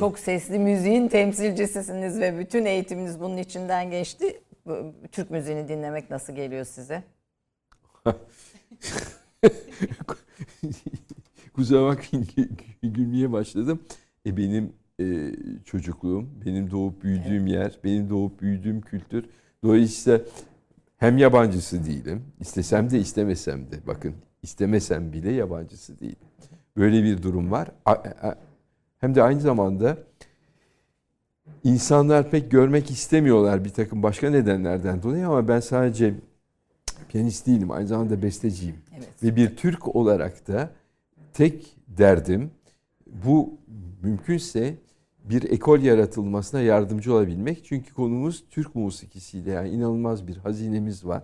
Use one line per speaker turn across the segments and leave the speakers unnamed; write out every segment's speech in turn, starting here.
çok sesli müziğin temsilcisisiniz ve bütün eğitiminiz bunun içinden geçti. Türk müziğini dinlemek nasıl geliyor size?
Kusura bakmayın gü- gülmeye başladım. E benim e, çocukluğum, benim doğup büyüdüğüm yer, benim doğup büyüdüğüm kültür. Dolayısıyla hem yabancısı değilim, istesem de istemesem de. Bakın istemesem bile yabancısı değilim. Böyle bir durum var. A- a- Hem de aynı zamanda insanlar pek görmek istemiyorlar bir takım başka nedenlerden dolayı ama ben sadece piyanist değilim, aynı zamanda besteciyim.
Evet.
Ve bir Türk olarak da tek derdim bu mümkünse bir ekol yaratılmasına yardımcı olabilmek. Çünkü konumuz Türk musikisiyle yani inanılmaz bir hazinemiz var.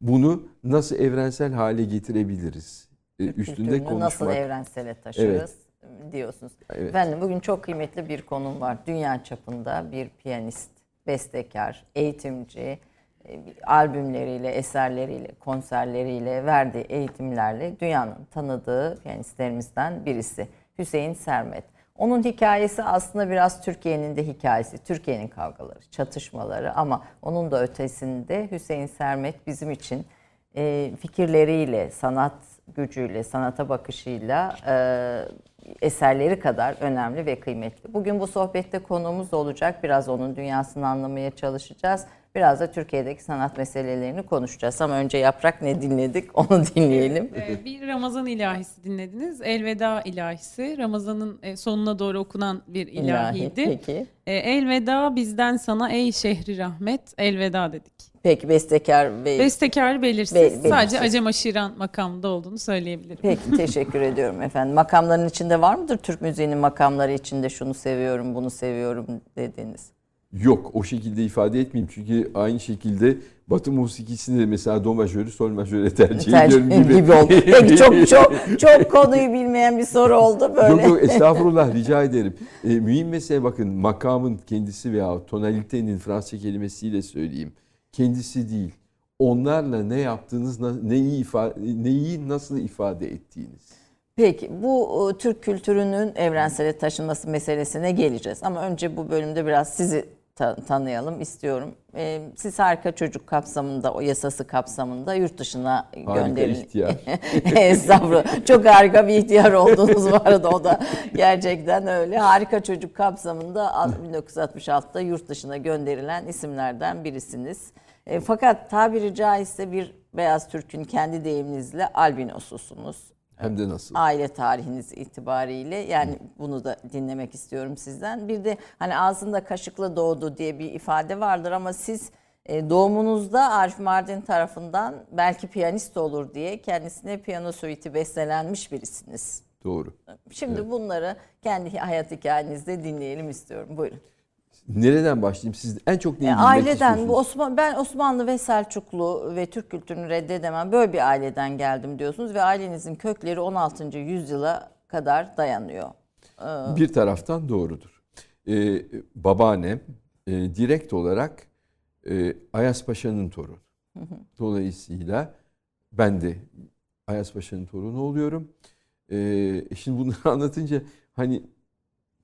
Bunu nasıl evrensel hale getirebiliriz? Ee,
Türk
Üstünde konuşmak.
nasıl evrensele taşırız diyorsunuz.
Evet.
Efendim bugün çok kıymetli bir konum var. Dünya çapında bir piyanist, bestekar, eğitimci, e, albümleriyle, eserleriyle, konserleriyle, verdiği eğitimlerle dünyanın tanıdığı piyanistlerimizden birisi Hüseyin Sermet. Onun hikayesi aslında biraz Türkiye'nin de hikayesi. Türkiye'nin kavgaları, çatışmaları ama onun da ötesinde Hüseyin Sermet bizim için e, fikirleriyle, sanat gücüyle, sanata bakışıyla e, eserleri kadar önemli ve kıymetli. Bugün bu sohbette konuğumuz olacak. Biraz onun dünyasını anlamaya çalışacağız. Biraz da Türkiye'deki sanat meselelerini konuşacağız. Ama önce Yaprak ne dinledik onu dinleyelim.
Ee, bir Ramazan ilahisi dinlediniz. Elveda ilahisi. Ramazan'ın e, sonuna doğru okunan bir
İlahi,
ilahiydi.
Peki.
Ee, elveda bizden sana ey şehri rahmet. Elveda dedik.
Peki bestekar ve
Bestekar belirsiz.
Be- belirsiz.
Sadece Acem Aşiran makamında olduğunu söyleyebilirim.
Peki teşekkür ediyorum efendim. Makamların içinde var mıdır Türk müziğinin makamları içinde şunu seviyorum, bunu seviyorum dediğiniz?
Yok o şekilde ifade etmeyeyim. Çünkü aynı şekilde Batı musikisinde mesela do majörü sol tercih,
Tercih
ediyorum gibi.
gibi oldu. Peki çok çok çok konuyu bilmeyen bir soru oldu böyle.
Yok yok estağfurullah rica ederim. E, mühim mesele bakın makamın kendisi veya tonalitenin Fransızca kelimesiyle söyleyeyim. Kendisi değil. Onlarla ne yaptığınız, neyi, ifade, neyi nasıl ifade ettiğiniz.
Peki bu e, Türk kültürünün evrensele taşınması meselesine geleceğiz. Ama önce bu bölümde biraz sizi ta- tanıyalım istiyorum. Ee, siz harika çocuk kapsamında, o yasası kapsamında yurt dışına
Harika
gönderin.
ihtiyar.
Estağfurullah. Çok harika bir ihtiyar oldunuz bu arada o da gerçekten öyle. Harika çocuk kapsamında 1966'da yurt dışına gönderilen isimlerden birisiniz. E, fakat tabiri caizse bir beyaz Türk'ün kendi deyiminizle albinosusunuz.
Hem de nasıl?
aile tarihiniz itibariyle yani bunu da dinlemek istiyorum sizden. Bir de hani ağzında kaşıkla doğdu diye bir ifade vardır ama siz e, doğumunuzda Arif Mardin tarafından belki piyanist olur diye kendisine piyano suiti bestelenmiş birisiniz.
Doğru.
Şimdi bunları kendi hayat hikayenizde dinleyelim istiyorum. Buyurun.
Nereden başlayayım? Siz en çok neyi
E, aileden bu Osman ben Osmanlı ve Selçuklu ve Türk kültürünü reddedemem. Böyle bir aileden geldim diyorsunuz ve ailenizin kökleri 16. yüzyıla kadar dayanıyor.
Bir taraftan doğrudur. Ee, babaannem e, direkt olarak e, Ayas Paşa'nın torunu. Dolayısıyla ben de Ayas Paşa'nın torunu oluyorum. Ee, şimdi bunları anlatınca hani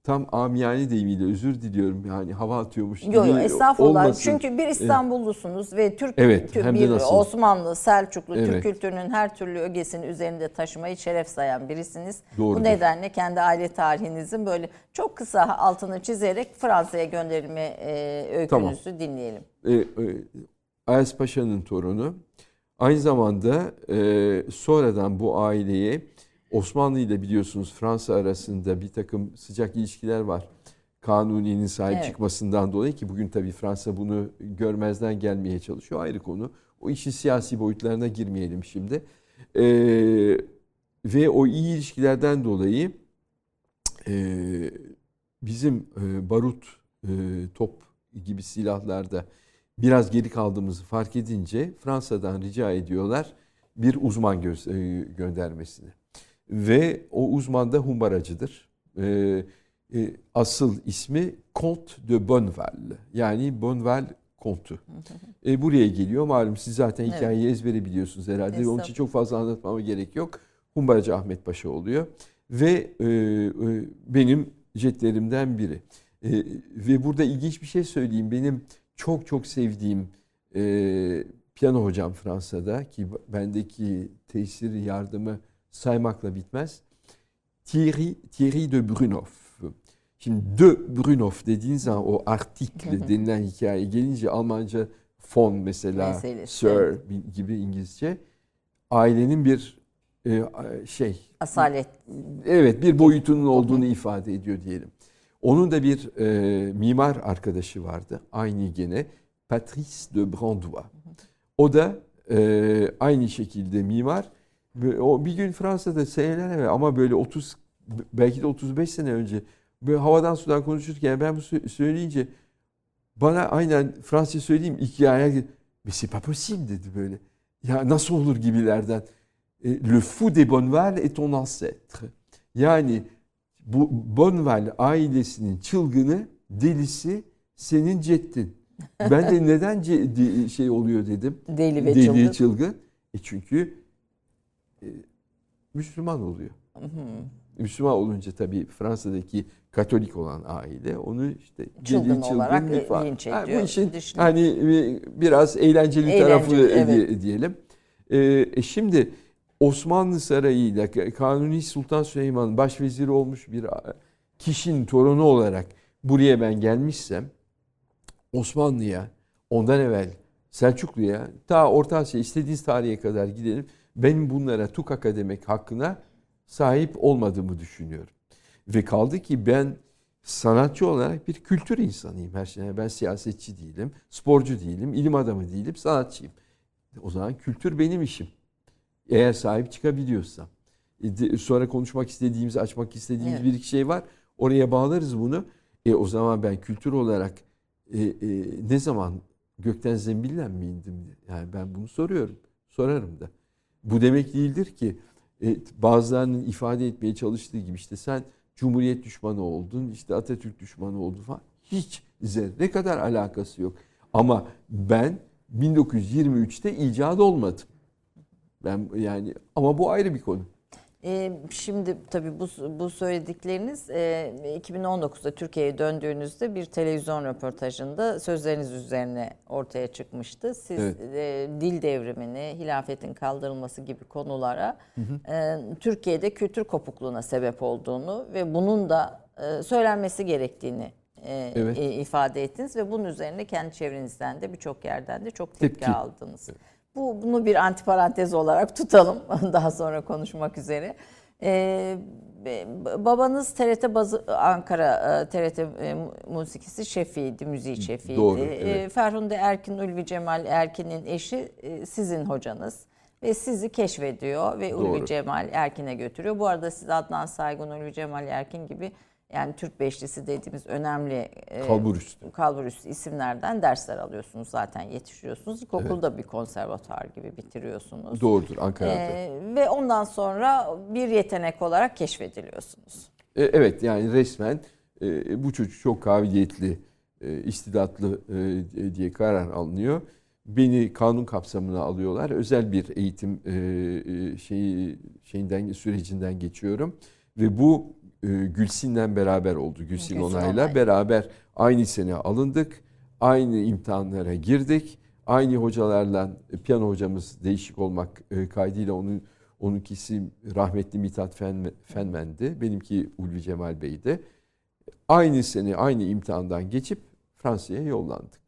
tam amiyane deyimiyle özür diliyorum yani hava atıyormuş gibi
yok estağfurullah.
olmasın.
Çünkü bir İstanbullusunuz ve Türk
Evet, de
bir
nasıl?
Osmanlı, Selçuklu,
Evet.
Türk kültürünün her türlü ögesini üzerinde taşımayı şeref sayan birisiniz.
Doğrudur.
Bu nedenle kendi aile tarihinizin böyle çok kısa altını çizerek Fransa'ya gönderilme e, öykünüzü dinleyelim.
e, e, Ayas Paşa'nın torunu. Aynı zamanda e, sonradan bu aileye Osmanlı ile biliyorsunuz Fransa arasında bir takım sıcak ilişkiler var. Kanuni'nin sahip
Evet.
çıkmasından dolayı ki bugün tabii Fransa bunu görmezden gelmeye çalışıyor ayrı konu. O işin siyasi boyutlarına girmeyelim şimdi. E, ve o iyi ilişkilerden dolayı e, bizim e, barut, e, top gibi silahlarda biraz geri kaldığımızı fark edince Fransa'dan rica ediyorlar bir uzman gö- e, göndermesini. Ve o uzman da humbaracıdır. E, e, asıl ismi Comte de Bonneval. Yani Bonneval kontu. E, buraya geliyor. Malum siz zaten
Evet.
hikayeyi ezbere biliyorsunuz herhalde. Onun için çok fazla anlatmama gerek yok. Humbaracı Ahmet Paşa oluyor. Ve e, e, benim jetlerimden biri. E, ve burada ilginç bir şey söyleyeyim. Benim çok çok sevdiğim e, piyano hocam Fransa'da ki bendeki tesiri yardımı saymakla bitmez. Thierry, Thierry de Brunoff. Şimdi de Brunoff dediğin zaman o article denilen hikaye gelince Almanca fon mesela
Meselesi,
sir gibi İngilizce ailenin bir e, şey
Asalet.
evet bir boyutunun olduğunu ifade ediyor diyelim. Onun da bir e, mimar arkadaşı vardı. Aynı gene Patrice de Brandois. O da e, aynı şekilde mimar. O bir gün Fransa'da seneler evvel ama böyle 30 belki de 35 sene önce böyle havadan sudan konuşurken ben bu sö- söyleyince bana aynen Fransızca söyleyeyim iki ayağa Mais c'est pas possible dedi böyle. Ya nasıl olur gibilerden. E, Le fou des Bonneval est ton ancêtre. Yani bu Bonneval ailesinin çılgını, delisi senin cettin. Ben de neden şey oluyor dedim.
Deli ve
Deli
çılgın.
çılgın. E çünkü Müslüman oluyor. Müslüman olunca tabii Fransa'daki Katolik olan aile onu işte
Çılgın
deli,
olarak
falan.
linç ediyor,
Bu işin hani e, biraz eğlenceli,
Eğlenceli,
tarafı
evet.
diye- diyelim. E, e, şimdi Osmanlı Sarayı'yla Kanuni Sultan Süleyman başveziri olmuş bir kişinin torunu olarak buraya ben gelmişsem Osmanlı'ya ondan evvel Selçuklu'ya ta Orta Asya istediğiniz tarihe kadar gidelim. Benim bunlara tukaka demek hakkına sahip olmadığımı düşünüyorum. Ve kaldı ki ben sanatçı olarak bir kültür insanıyım her şeyden. Ben siyasetçi değilim, sporcu değilim, ilim adamı değilim, sanatçıyım. O zaman kültür benim işim. Eğer sahip çıkabiliyorsam. E, Sonra konuşmak istediğimiz, açmak istediğimiz
Evet.
bir iki şey var. Oraya bağlarız bunu. E o zaman ben kültür olarak e, e, ne zaman gökten zembille mi indim? Yani ben bunu soruyorum. Sorarım da. Bu demek değildir ki e, bazılarının ifade etmeye çalıştığı gibi işte sen Cumhuriyet düşmanı oldun, işte Atatürk düşmanı oldun falan. Hiç zerre kadar alakası yok. Ama ben 1923'te icat olmadım. Ben yani ama bu ayrı bir konu.
Ee, şimdi tabii bu, bu söyledikleriniz e, 2019'da Türkiye'ye döndüğünüzde bir televizyon röportajında sözleriniz üzerine ortaya çıkmıştı. Siz
Evet.
e, dil devrimini, hilafetin kaldırılması gibi konulara e, Türkiye'de kültür kopukluğuna sebep olduğunu ve bunun da e, söylenmesi gerektiğini e,
Evet.
e, ifade ettiniz ve bunun üzerine kendi çevrenizden de birçok yerden de çok tepki
Tepki.
aldınız. Bu bunu bir antiparantez olarak tutalım daha sonra konuşmak üzere. Ee, babanız TRT bazı Ankara e, TRT e, musikisi şefiydi, müziği şefiydi.
Doğru,
Ee,
evet.
Ferhunde Erkin Ulvi Cemal Erkin'in eşi e, sizin hocanız ve sizi keşfediyor ve Ulvi
Doğru.
Cemal Erkin'e götürüyor. Bu arada siz Adnan Saygun, Ulvi Cemal Erkin gibi yani Türk Beşlisi dediğimiz önemli e,
Kalburüstü.
kalburüstü isimlerden dersler alıyorsunuz zaten yetişiyorsunuz. İlkokulda bir konservatuar gibi bitiriyorsunuz.
Doğrudur Ankara'da.
Ee, ve ondan sonra bir yetenek olarak keşfediliyorsunuz.
E, Evet yani resmen e, bu çocuk çok kabiliyetli, e, istidatlı e, diye karar alınıyor. Beni kanun kapsamına alıyorlar. Özel bir eğitim e, e, şeyi şeyinden sürecinden geçiyorum ve bu e, Gülsin'le beraber oldu. Gülsin,
Gülsin
Onay'la
Onay.
beraber aynı sene alındık. Aynı imtihanlara girdik. Aynı hocalarla e, piyano hocamız değişik olmak e, kaydıyla onun onunkisi rahmetli Mithat Fen, Fenmen'di. Benimki Ulvi Cemal Bey'di. Aynı sene aynı imtihandan geçip Fransa'ya yollandık.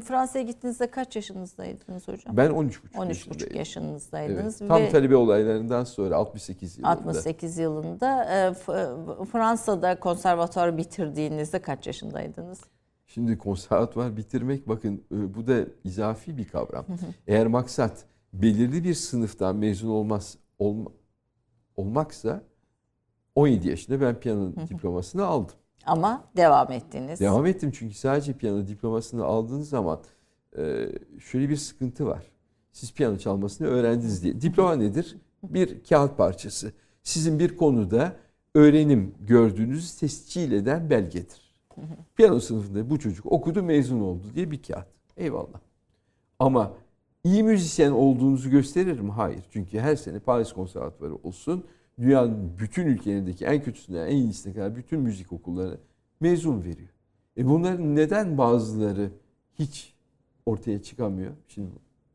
Fransa'ya gittiğinizde kaç yaşınızdaydınız hocam?
Ben 13,5
13,5
yaşındaydım.
yaşınızdaydınız
Evet. Tam
ve
talebe olaylarından sonra 68 yılında.
68 yılında e, F- Fransa'da konservatuarı bitirdiğinizde kaç yaşındaydınız?
Şimdi konservatuvar bitirmek bakın e, bu da izafi bir kavram. Eğer maksat belirli bir sınıftan mezun olmaz olma, olmaksa 17 yaşında ben piyano diplomasını aldım.
Ama devam ettiniz.
Devam ettim çünkü sadece piyano diplomasını aldığınız zaman e, şöyle bir sıkıntı var. Siz piyano çalmasını öğrendiniz diye. Diploma nedir? Bir kağıt parçası. Sizin bir konuda öğrenim gördüğünüzü tescil eden belgedir. Piyano sınıfında bu çocuk okudu mezun oldu diye bir kağıt. Eyvallah. Ama iyi müzisyen olduğunuzu gösterir mi? Hayır. Çünkü her sene Paris Konservatuvarı olsun, dünyanın bütün ülkelerindeki en kötüsüne, en iyisine kadar bütün müzik okulları mezun veriyor. E bunların neden bazıları hiç ortaya çıkamıyor? Şimdi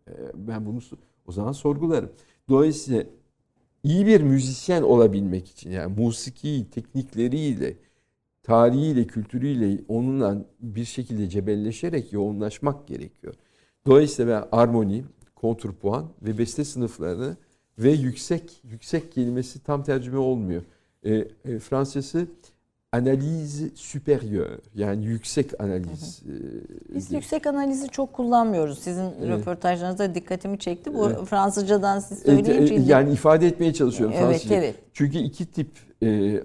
e, ben bunu o zaman sorgularım. Dolayısıyla iyi bir müzisyen olabilmek için yani musiki teknikleriyle, tarihiyle, kültürüyle onunla bir şekilde cebelleşerek yoğunlaşmak gerekiyor. Dolayısıyla ben armoni, kontrpuan ve beste sınıflarını ve yüksek yüksek kelimesi tam tercüme olmuyor. E, e, Fransızcası analiz supérieur yani yüksek analiz. e,
Biz
diye.
yüksek analizi çok kullanmıyoruz. Sizin
Evet.
röportajlarınızda dikkatimi çekti. Bu
Evet.
Fransızcadan siz
Evet,
söyleyince.
e, yani ifade etmeye çalışıyorum
Evet,
Fransızca.
evet.
Çünkü iki tip e,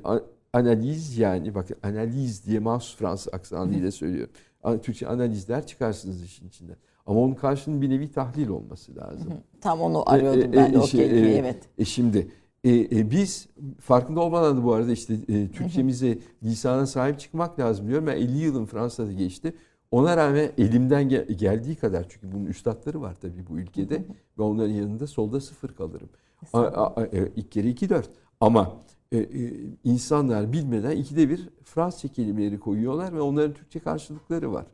analiz yani bakın analiz diye mahsus Fransız aksanıyla söylüyorum. Türkçe analizler çıkarsınız işin içinden. Ama onun karşının bir nevi tahlil olması lazım.
Tam onu arıyordum
E, e,
ben de o
şey,
kelimeyi.
e,
evet.
E şimdi e, e, biz farkında olmadan da bu arada işte e, Türkçemize lisana sahip çıkmak lazım diyorum. Ben 50 yılım Fransa'da geçti. Ona rağmen elimden gel- geldiği kadar çünkü bunun üstadları var tabii bu ülkede ve onların yanında solda sıfır kalırım. A, a, a, e, ilk kere iki dört. Ama e, e, insanlar bilmeden ikide bir Fransızca kelimeleri koyuyorlar ve onların Türkçe karşılıkları var.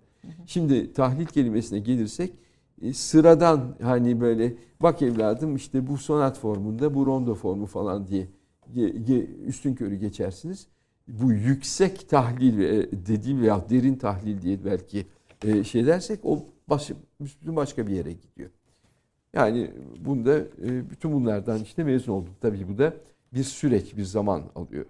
Şimdi tahlil kelimesine gelirsek e, sıradan hani böyle bak evladım işte bu sonat formunda bu rondo formu falan diye üstün körü geçersiniz. Bu yüksek tahlil ve dediğim veya derin tahlil diye belki e, şey dersek o baş, bütün başka bir yere gidiyor. Yani bunda e, bütün bunlardan işte mezun oldum. Tabii bu da bir süreç, bir zaman alıyor.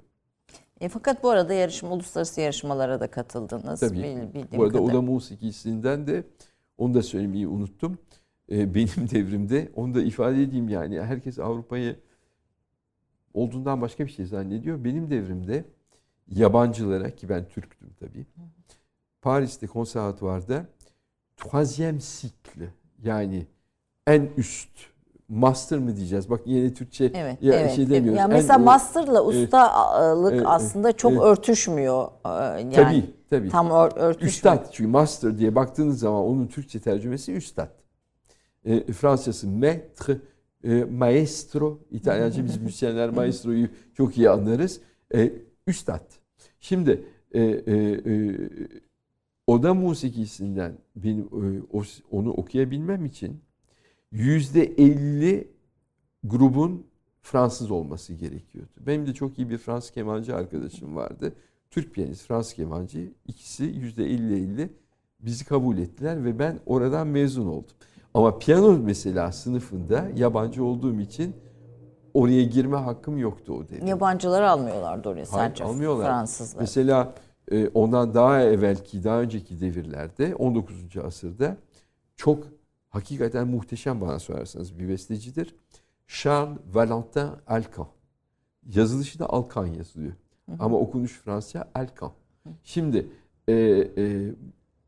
E, fakat bu arada yarışma, uluslararası yarışmalara da katıldınız.
Tabii.
Bil-
Bu arada
kadarıyla.
Oda musikisinden de onu da söylemeyi unuttum. Ee, benim devrimde onu da ifade edeyim yani herkes Avrupa'yı olduğundan başka bir şey zannediyor. Benim devrimde yabancılara ki ben Türktüm tabii. Paris'te konservatuvarda troisième cycle yani en üst master mı diyeceğiz? Bak yine Türkçe
Evet,
ya
evet.
şey demiyoruz.
Yani
En-
mesela
e,
master'la ustalık
evet,
aslında çok
evet.
örtüşmüyor. Ee, Yani
tabii tabii.
tam ör- örtüşmüyor.
Üstad çünkü master diye baktığınız zaman onun Türkçe tercümesi üstad. E, Fransızcası maître, e, maestro, İtalyanca biz müzisyenler maestroyu çok iyi anlarız. E, üstad. Şimdi e, e, e, oda musikisinden benim e, onu okuyabilmem için yüzde elli grubun Fransız olması gerekiyordu. Benim de çok iyi bir Fransız kemancı arkadaşım vardı. Türk piyanist, Fransız kemancı. İkisi yüzde elli elli bizi kabul ettiler ve ben oradan mezun oldum. Ama piyano mesela sınıfında yabancı olduğum için oraya girme hakkım yoktu o devir.
Yabancıları almıyorlardı oraya
Hayır,
sadece
almıyorlar.
Fransızlar.
Mesela e, ondan daha evvelki, daha önceki devirlerde 19. asırda çok hakikaten muhteşem bana sorarsanız bir bestecidir. Charles Valentin Alcan. Yazılışı da Alcan yazılıyor. Ama okunuş Fransızca Alcan. Şimdi e, e,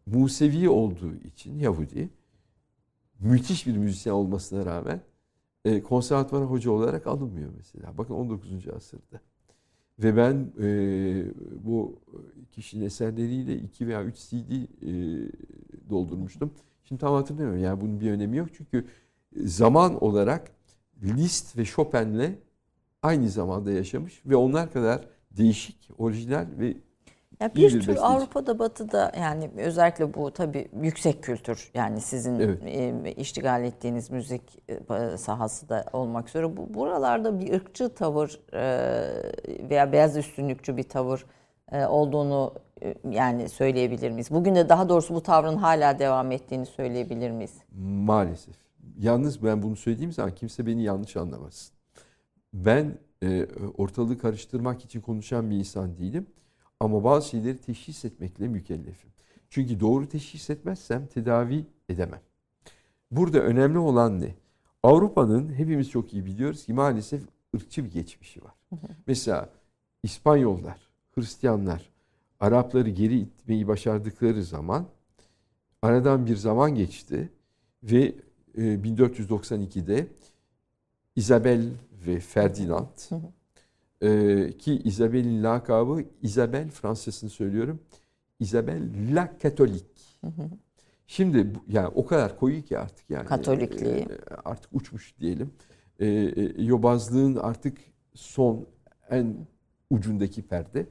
Musevi olduğu için Yahudi müthiş bir müzisyen olmasına rağmen e, konservatuvara hoca olarak alınmıyor mesela. Bakın 19. asırda. Ve ben e, bu kişinin eserleriyle 2 veya 3 CD e, doldurmuştum. Şimdi tam hatırlamıyorum. Yani bunun bir önemi yok. Çünkü zaman olarak Liszt ve Chopin'le aynı zamanda yaşamış ve onlar kadar değişik, orijinal ve
Ya bir tür. Avrupa'da Batı'da yani özellikle bu tabii yüksek kültür yani sizin
Evet.
e, iştigal ettiğiniz müzik e, sahası da olmak üzere bu buralarda bir ırkçı tavır e, veya beyaz üstünlükçü bir tavır e, olduğunu e, yani söyleyebilir miyiz? Bugün de daha doğrusu bu tavrın hala devam ettiğini söyleyebilir miyiz?
Maalesef. Yalnız ben bunu söylediğim zaman kimse beni yanlış anlamasın. Ben e, ortalığı karıştırmak için konuşan bir insan değilim. Ama bazı şeyleri teşhis etmekle mükellefim. Çünkü doğru teşhis etmezsem tedavi edemem. Burada önemli olan ne? Avrupa'nın hepimiz çok iyi biliyoruz ki maalesef ırkçı bir geçmişi var. Mesela İspanyollar, Hristiyanlar, Arapları geri itmeyi başardıkları zaman aradan bir zaman geçti ve e, 1492'de Isabel ve Ferdinand e, ki Isabel'in lakabı Isabel Fransızcasını söylüyorum. Isabel la Katolik. Şimdi yani o kadar koyu ki artık yani
Katolikliği.
e, artık uçmuş diyelim. E, e, yobazlığın artık son en ucundaki perde.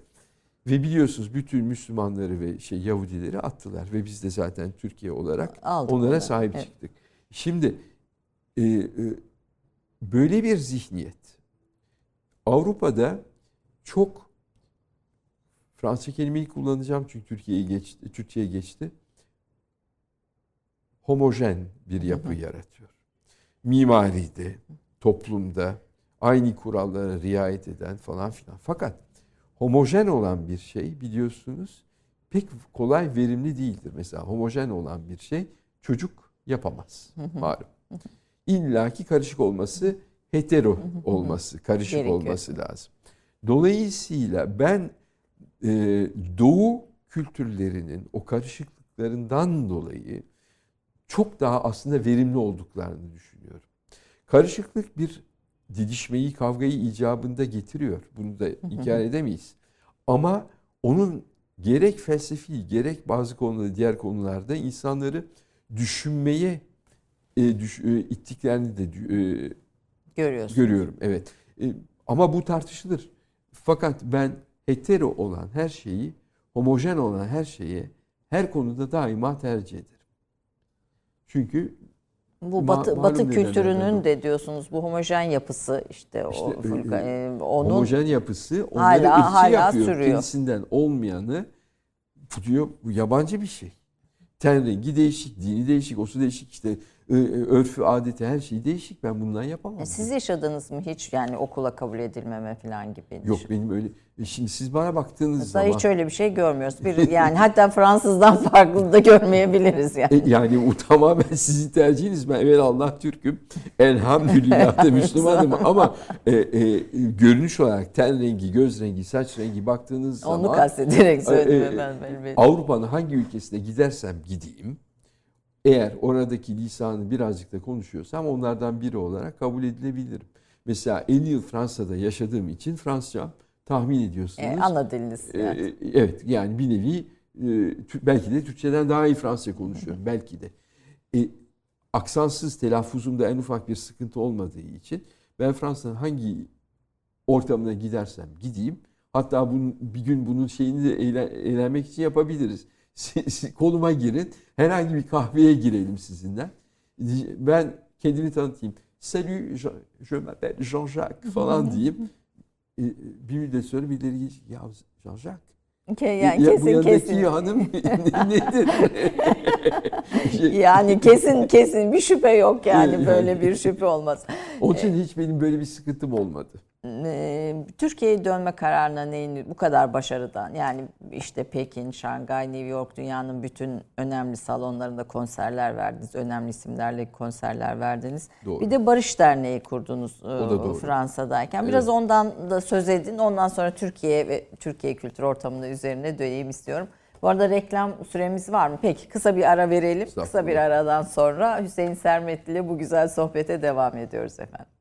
Ve biliyorsunuz bütün Müslümanları ve şey Yahudileri attılar ve biz de zaten Türkiye olarak
Aldık
onlara
onları,
sahip
evet.
çıktık. Şimdi e, e, böyle bir zihniyet Avrupa'da çok Fransız kelimeyi kullanacağım çünkü Türkiye'ye geçti, Türkçe'ye geçti. Homojen bir yapı yaratıyor. Mimaride, toplumda aynı kurallara riayet eden falan filan. Fakat homojen olan bir şey biliyorsunuz pek kolay verimli değildir. Mesela homojen olan bir şey çocuk yapamaz. Malum. İlla ki karışık olması, hetero olması, karışık
Gerekiyor.
olması lazım. Dolayısıyla ben e, doğu kültürlerinin o karışıklıklarından dolayı çok daha aslında verimli olduklarını düşünüyorum. Karışıklık bir didişmeyi, kavgayı icabında getiriyor. Bunu da inkar edemeyiz. Ama onun gerek felsefi, gerek bazı konularda, diğer konularda insanları düşünmeye e, düş, e, ittiklerini de e,
Görüyorsunuz.
görüyorum. Evet. E, ama bu tartışılır. Fakat ben hetero olan her şeyi, homojen olan her şeye her konuda daima tercih ederim. Çünkü
Bu
Ma-
batı,
malum
batı kültürünün de diyorsunuz bu homojen yapısı işte, o
İşte,
fırka-
e,
e, onun
homojen yapısı onları
Hala- hala
yapıyor.
sürüyor.
Kendisinden olmayanı tutuyor. Bu yabancı bir şey. Ten rengi değişik, dini değişik, osu değişik işte örfü, adeti her şey değişik. Ben bundan yapamam.
E, siz yaşadınız mı hiç yani okula kabul edilmeme falan gibi?
Yok benim öyle. E, Şimdi siz bana baktığınız
Mesela
zaman
hiç öyle bir şey görmüyoruz. Bir, yani hatta Fransızdan farklı da görmeyebiliriz yani.
E, yani bu tamamen sizin tercihiniz. Ben evet Allah Türk'üm. Elhamdülillah da Müslümanım ama e, e, görünüş olarak ten rengi, göz rengi, saç rengi baktığınız zaman
Onu kastederek söyledim
e, e,
efendim. elbette.
Avrupa'nın hangi ülkesine gidersem gideyim eğer oradaki lisanı birazcık da konuşuyorsam onlardan biri olarak kabul edilebilirim. Mesela 50 yıl Fransa'da yaşadığım için Fransızca tahmin ediyorsunuz.
E, ana diliniz. Yani.
evet yani bir nevi e, belki de Türkçeden daha iyi Fransızca konuşuyorum belki de. E, aksansız telaffuzumda en ufak bir sıkıntı olmadığı için ben Fransa'nın hangi ortamına gidersem gideyim hatta bunun, bir gün bunun şeyini de eğlen- eğlenmek için yapabiliriz. Siz- Koluma girin herhangi bir kahveye girelim sizinle. Ben kendimi tanıtayım. Salut, je, je m'appelle Jean-Jacques falan diyeyim. E, Bir müddet sonra birileri gelecek. Ya Jean-Jacques
Yani
ya, bu
kesin
yanındaki
kesin.
hanım nedir?
Yani kesin kesin bir şüphe yok yani
Yani.
böyle bir şüphe olmaz.
Onun için hiç benim böyle bir sıkıntım olmadı.
Türkiye'ye dönme kararına neyin bu kadar başarıdan yani işte Pekin, Şangay, New York dünyanın bütün önemli salonlarında konserler verdiniz. Önemli isimlerle konserler verdiniz.
Doğru.
Bir de Barış Derneği kurdunuz e. Fransa'dayken. Biraz ondan da söz edin. Ondan sonra Türkiye ve Türkiye kültür ortamının üzerine döneyim istiyorum. Bu arada reklam süremiz var mı? Peki kısa bir ara verelim. Kısa bir aradan sonra Hüseyin Sermetli ile bu güzel sohbete devam ediyoruz efendim.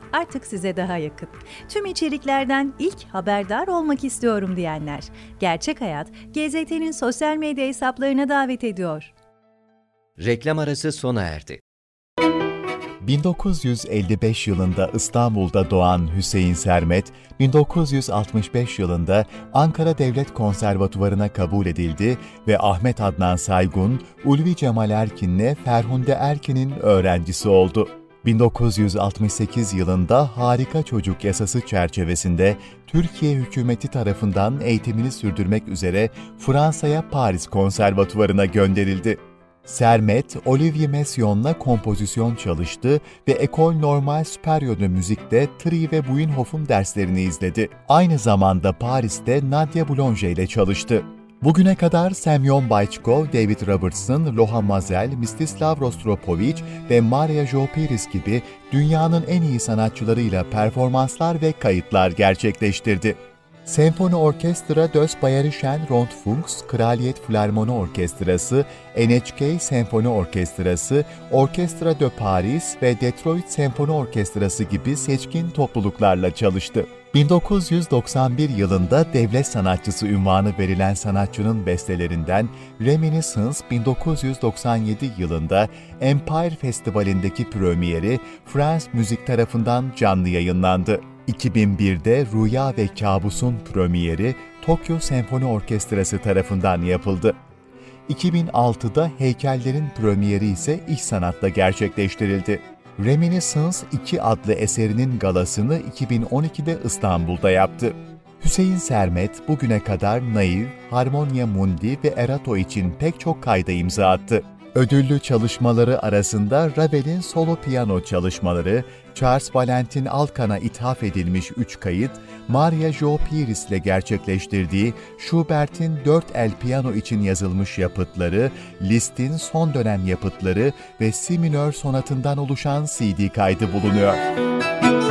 artık size daha yakın. Tüm içeriklerden ilk haberdar olmak istiyorum diyenler. Gerçek Hayat, GZT'nin sosyal medya hesaplarına davet ediyor.
Reklam arası sona erdi.
1955 yılında İstanbul'da doğan Hüseyin Sermet, 1965 yılında Ankara Devlet Konservatuvarı'na kabul edildi ve Ahmet Adnan Saygun, Ulvi Cemal Erkin'le Ferhunde Erkin'in öğrencisi oldu. 1968 yılında Harika Çocuk Yasası çerçevesinde Türkiye hükümeti tarafından eğitimini sürdürmek üzere Fransa'ya Paris Konservatuvarı'na gönderildi. Sermet, Olivier Messiaen'la kompozisyon çalıştı ve École Normale Supérieure de Müzik'te Tri ve Buyenhoff'un derslerini izledi. Aynı zamanda Paris'te Nadia Boulanger ile çalıştı. Bugüne kadar Semyon Baychkov, David Robertson, Loha Mazel, Mstislav Rostropovich ve Maria Jopiris gibi dünyanın en iyi sanatçılarıyla performanslar ve kayıtlar gerçekleştirdi. Senfoni Orkestra Dos Bayerischen Rundfunks, Kraliyet Filarmoni Orkestrası, NHK Senfoni Orkestrası, Orkestra de Paris ve Detroit Senfoni Orkestrası gibi seçkin topluluklarla çalıştı. 1991 yılında devlet sanatçısı ünvanı verilen sanatçının bestelerinden Reminiscence 1997 yılında Empire Festivali'ndeki premieri France Müzik tarafından canlı yayınlandı. 2001'de Rüya ve Kabus'un premieri Tokyo Senfoni Orkestrası tarafından yapıldı. 2006'da Heykellerin premieri ise İş Sanat'ta gerçekleştirildi. Reminiscence 2 adlı eserinin galasını 2012'de İstanbul'da yaptı. Hüseyin Sermet bugüne kadar Naiv, Harmonia Mundi ve Erato için pek çok kayda imza attı. Ödüllü çalışmaları arasında Ravel'in solo piyano çalışmaları, Charles Valentin Alkan'a ithaf edilmiş 3 kayıt, Maria Jo Piris ile gerçekleştirdiği Schubert'in 4 el piyano için yazılmış yapıtları, Liszt'in son dönem yapıtları ve Si minör sonatından oluşan CD kaydı bulunuyor.
Yükselen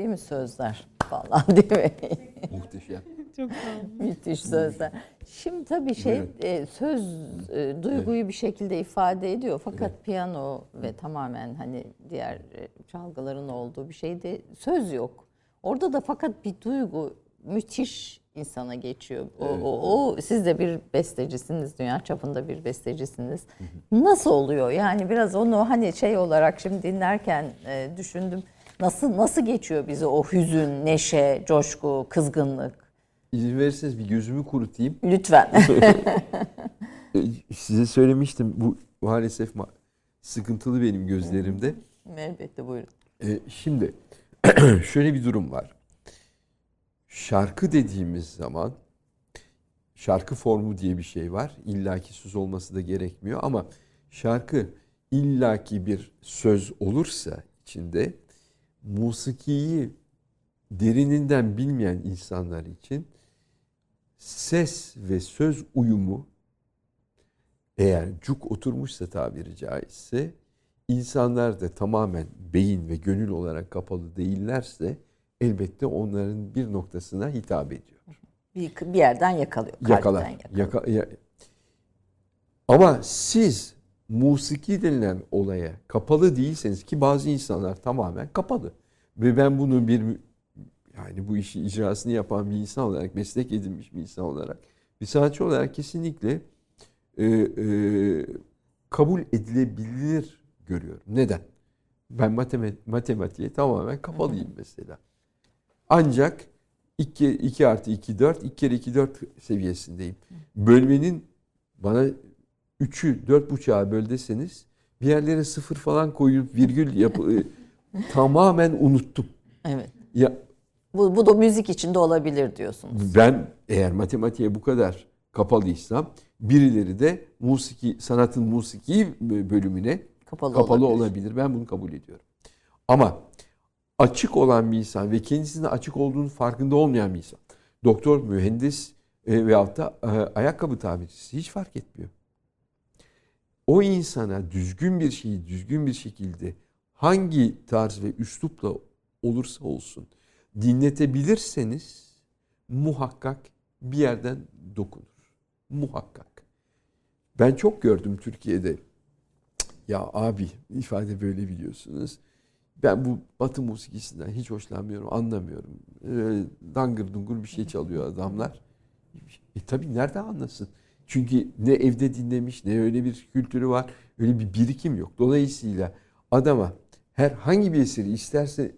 değil mi sözler? Vallahi değil mi?
Muhteşem.
Çok.
Müthiş sözler. Şimdi tabii şey
Evet.
e, söz e, duyguyu bir şekilde ifade ediyor. Fakat piyano ve tamamen hani diğer e, çalgıların olduğu bir şeyde söz yok. Orada da fakat bir duygu müthiş insana geçiyor. O, o, o siz de bir bestecisiniz, dünya çapında bir bestecisiniz. Nasıl oluyor? Yani biraz onu hani şey olarak şimdi dinlerken e, düşündüm. Nasıl nasıl geçiyor bizi o hüzün, neşe, coşku, kızgınlık?
İzin verirseniz bir gözümü kurutayım.
Lütfen.
E, Size söylemiştim bu maalesef ma- sıkıntılı benim gözlerimde.
Elbette buyurun.
E, şimdi şöyle bir durum var. Şarkı dediğimiz zaman şarkı formu diye bir şey var. İllaki söz olması da gerekmiyor ama şarkı illaki bir söz olursa içinde musikiyi derininden bilmeyen insanlar için ses ve söz uyumu eğer cuk oturmuşsa tabiri caizse insanlar da tamamen beyin ve gönül olarak kapalı değillerse elbette onların bir noktasına hitap ediyor.
Bir, bir yerden yakalıyor.
Yakalar.
yakalıyor.
Yaka, ya- Ama siz musiki denilen olaya kapalı değilseniz ki bazı insanlar tamamen kapalı. Ve ben bunu bir yani bu işi icrasını yapan bir insan olarak, meslek edinmiş bir insan olarak, bir sanatçı olarak kesinlikle e, e, kabul edilebilir görüyorum. Neden? Ben matematik, matematiğe tamamen kapalıyım mesela. Ancak 2, 2 artı 2 4, 2 kere 2 4 seviyesindeyim. Bölmenin bana 3'ü 4,5'a böl deseniz bir yerlere sıfır falan koyup virgül yapı tamamen unuttum.
Evet.
Ya
Bu, bu da müzik içinde olabilir diyorsunuz.
ben eğer matematiğe bu kadar kapalıysam birileri de musiki sanatın musiki bölümüne
Kapalı,
kapalı
olabilir.
olabilir. Ben bunu kabul ediyorum. Ama açık olan bir insan ve kendisinin açık olduğunu farkında olmayan bir insan. Doktor, mühendis e, veyahut da e, ayakkabı tamircisi hiç fark etmiyor. O insana düzgün bir şeyi düzgün bir şekilde hangi tarz ve üslupla olursa olsun dinletebilirseniz muhakkak bir yerden dokunur. Muhakkak. Ben çok gördüm Türkiye'de ya abi ifade böyle biliyorsunuz. Ben bu batı musikisinden hiç hoşlanmıyorum, anlamıyorum. Ee, dangır dungur bir şey çalıyor adamlar. E tabii nerede anlasın? Çünkü ne evde dinlemiş, ne öyle bir kültürü var, öyle bir birikim yok. Dolayısıyla adama herhangi bir eseri isterse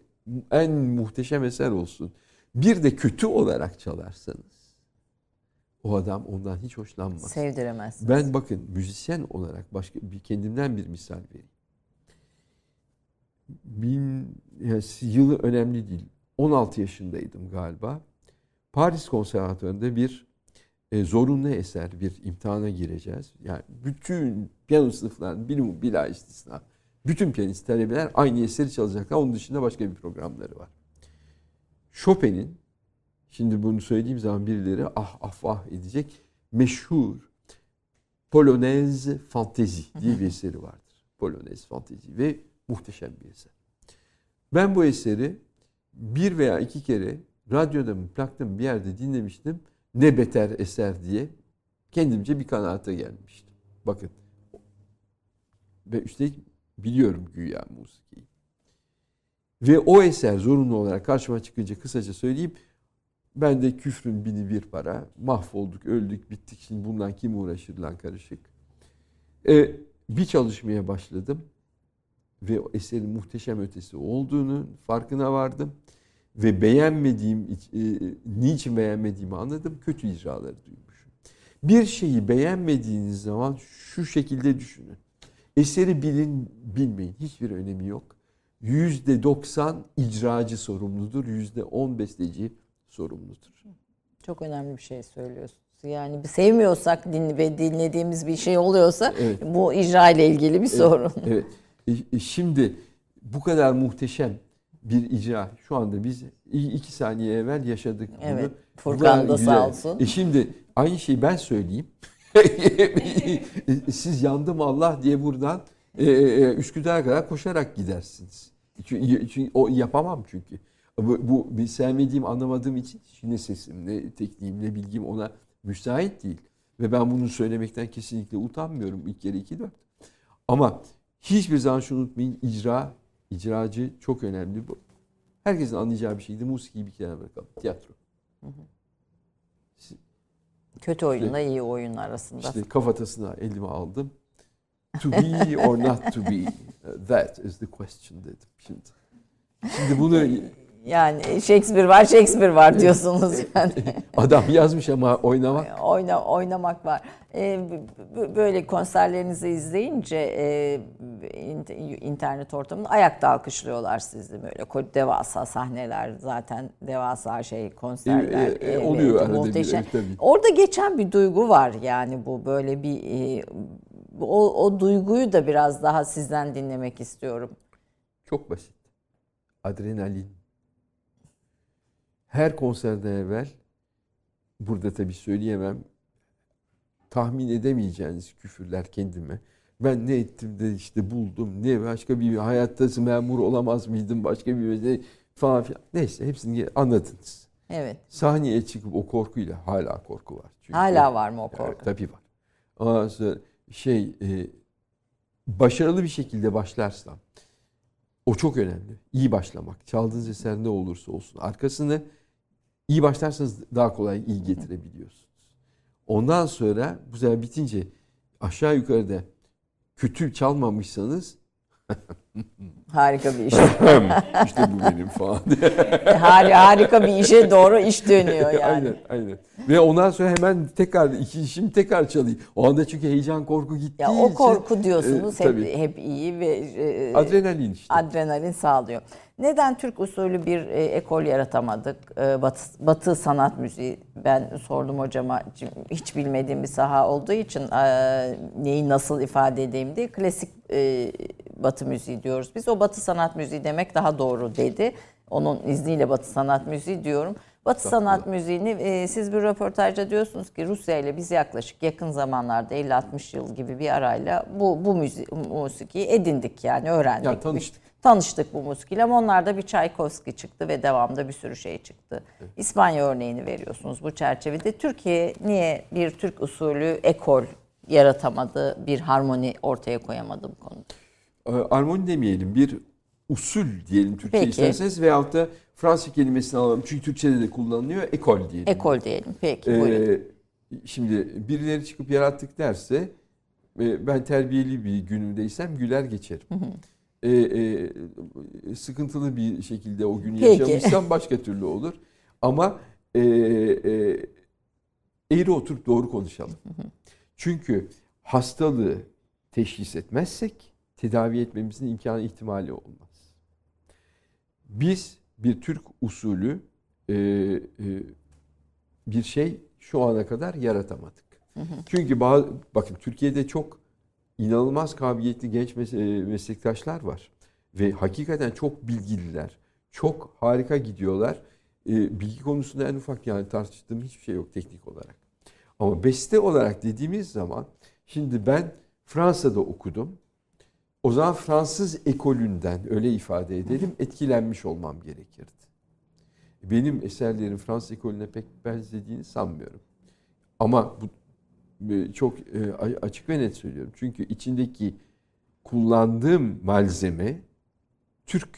en muhteşem eser olsun. Bir de kötü olarak çalarsanız o adam ondan hiç hoşlanmaz.
Sevdiremezsiniz.
Ben bakın müzisyen olarak başka bir kendimden bir misal vereyim. Bin, yani yılı önemli değil. 16 yaşındaydım galiba. Paris Konservatuvarı'nda bir e, zorunlu eser, bir imtihana gireceğiz. Yani bütün piyano sınıflarının bir bila istisna. Bütün piyanist talebeler aynı eseri çalacaklar. Onun dışında başka bir programları var. Chopin'in Şimdi bunu söylediğim zaman birileri ah ah ah edecek. Meşhur Polonaise Fantezi diye bir eseri vardır. Polonaise Fantezi ve muhteşem bir eser. Ben bu eseri bir veya iki kere radyoda mı plakta mı bir yerde dinlemiştim. Ne beter eser diye kendimce bir kanaate gelmiştim. Bakın ve üstelik biliyorum güya musikiyi. Ve o eser zorunlu olarak karşıma çıkınca kısaca söyleyeyim. Ben de küfrün bini bir para. Mahvolduk, öldük, bittik. Şimdi bundan kim uğraşır lan karışık. Ee, bir çalışmaya başladım. Ve o eserin muhteşem ötesi olduğunu farkına vardım. Ve beğenmediğim, e, niçin beğenmediğimi anladım. Kötü icraları duymuşum. Bir şeyi beğenmediğiniz zaman şu şekilde düşünün. Eseri bilin, bilmeyin. Hiçbir önemi yok. Yüzde doksan icracı sorumludur. Yüzde on besteci sorumludur.
Çok önemli bir şey söylüyorsunuz. Yani sevmiyorsak din ve dinlediğimiz bir şey oluyorsa
Evet.
bu icra ile ilgili bir sorun.
Evet. E, e, şimdi bu kadar muhteşem bir icra şu anda biz iki saniye evvel yaşadık bunu.
Evet. Furkan da sağ olsun.
E şimdi aynı şeyi ben söyleyeyim. Siz yandım Allah diye buradan e, e, Üsküdar'a kadar koşarak gidersiniz. Çünkü, çünkü o yapamam çünkü. Bu, bu sevmediğim, anlamadığım için ne sesim, ne tekniğim, ne bilgim ona müsait değil. Ve ben bunu söylemekten kesinlikle utanmıyorum. İlk kere iki dört. Ama hiçbir zaman şunu unutmayın. icra, icracı çok önemli. Bu. Herkesin anlayacağı bir şeydi. Musikiyi bir kenara bırakalım. Tiyatro.
Kötü oyunla iyi oyun arasında.
İşte kafatasına elime aldım. To be or not to be. That is the question dedim. Şimdi, şimdi bunu
Yani Shakespeare var, Shakespeare var diyorsunuz yani.
adam yazmış ama oynamak
Oyna, oynamak var. Ee, böyle konserlerinizi izleyince e, in- internet ortamında ayakta alkışlıyorlar sizi böyle. Devasa sahneler zaten devasa şey konserler.
E, e, oluyor arada bir,
muhteşem.
evet, tabii.
Orada geçen bir duygu var yani bu böyle bir e, o, o duyguyu da biraz daha sizden dinlemek istiyorum.
çok basit. Adrenalin. Her konserden evvel burada tabii söyleyemem tahmin edemeyeceğiniz küfürler kendime. Ben ne ettim de işte buldum. Ne başka bir hayatta memur olamaz mıydım? Başka bir mesele falan filan. Neyse hepsini anladınız.
Evet.
Sahneye çıkıp o korkuyla hala korku var. Çünkü,
Hala var mı o korku?
tabii var. Ondan sonra şey e, başarılı bir şekilde başlarsam o çok önemli. İyi başlamak. Çaldığınız eser ne olursa olsun. Arkasını iyi başlarsanız daha kolay iyi getirebiliyorsunuz. Ondan sonra bu sefer bitince aşağı yukarıda kötü çalmamışsanız
Harika bir iş.
işte bu benim falan.
Har- harika bir işe doğru iş dönüyor yani.
aynen, aynen. Ve ondan sonra hemen tekrar iki işim tekrar çalayım. O anda çünkü heyecan korku gittiği
Ya o
için,
korku diyorsunuz
e,
hep
tabii.
hep iyi ve e,
adrenalin işte.
adrenalin sağlıyor. Neden Türk usulü bir e, ekol yaratamadık? E, batı, batı sanat müziği ben sordum hocama hiç bilmediğim bir saha olduğu için e, neyi nasıl ifade edeyim diye klasik e, batı müziği diyoruz. Biz o batı sanat müziği demek daha doğru dedi. Onun izniyle batı sanat müziği diyorum. Batı sanat müziğini e, siz bir röportajda diyorsunuz ki Rusya ile biz yaklaşık yakın zamanlarda 50-60 yıl gibi bir arayla bu bu müzi musikiyi edindik yani öğrendik.
Ya tanıştık.
Tanıştık bu musikiyle ama onlarda bir Çaykovski çıktı ve devamda bir sürü şey çıktı. İspanya örneğini veriyorsunuz bu çerçevede. Türkiye niye bir Türk usulü ekol yaratamadı, bir harmoni ortaya koyamadı bu konuda?
e, armoni demeyelim bir usul diyelim Türkçe
Peki.
isterseniz veyahut da Fransız kelimesini alalım. Çünkü Türkçe'de de kullanılıyor. Ekol diyelim.
Ekol diyelim. Peki
Ee,
buyurun.
şimdi birileri çıkıp yarattık derse e, ben terbiyeli bir günümdeysem güler geçerim. Ee, e, sıkıntılı bir şekilde o günü
Peki.
yaşamışsam başka türlü olur. Ama e, e, eğri oturup doğru konuşalım. Çünkü hastalığı teşhis etmezsek tedavi etmemizin imkanı ihtimali olmaz. Biz bir Türk usulü e, e, bir şey şu ana kadar yaratamadık. Çünkü bazı, bakın Türkiye'de çok inanılmaz kabiliyetli genç e, meslektaşlar var. Ve hakikaten çok bilgililer. Çok harika gidiyorlar. E, bilgi konusunda en ufak yani tartıştığım hiçbir şey yok teknik olarak. Ama beste olarak dediğimiz zaman şimdi ben Fransa'da okudum. O zaman Fransız ekolünden öyle ifade edelim etkilenmiş olmam gerekirdi. Benim eserlerim Fransız ekolüne pek benzediğini sanmıyorum. Ama bu çok e, açık ve net söylüyorum. Çünkü içindeki kullandığım malzeme Türk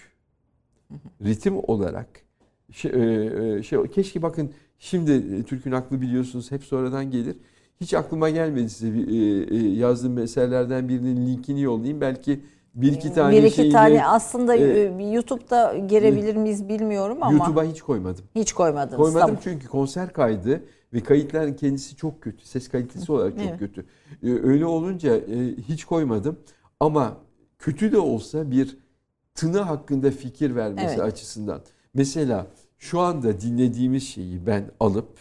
ritim olarak şey, e, e, şey keşke bakın şimdi e, Türk'ün aklı biliyorsunuz hep sonradan gelir. Hiç aklıma gelmedi size e, e, yazdığım eserlerden birinin linkini yollayayım. Belki bir iki tane
bir iki
şeyini
tane aslında
e,
e, YouTube'da girebilir miyiz bilmiyorum ama
YouTube'a hiç koymadım.
hiç koymadınız.
Koymadım
Tamam.
çünkü konser kaydı ve kayıtların kendisi çok kötü. Ses kalitesi olarak çok
Evet.
kötü. Ee, Öyle olunca e, hiç koymadım. Ama kötü de olsa bir tını hakkında fikir vermesi
Evet.
açısından. Mesela şu anda dinlediğimiz şeyi ben alıp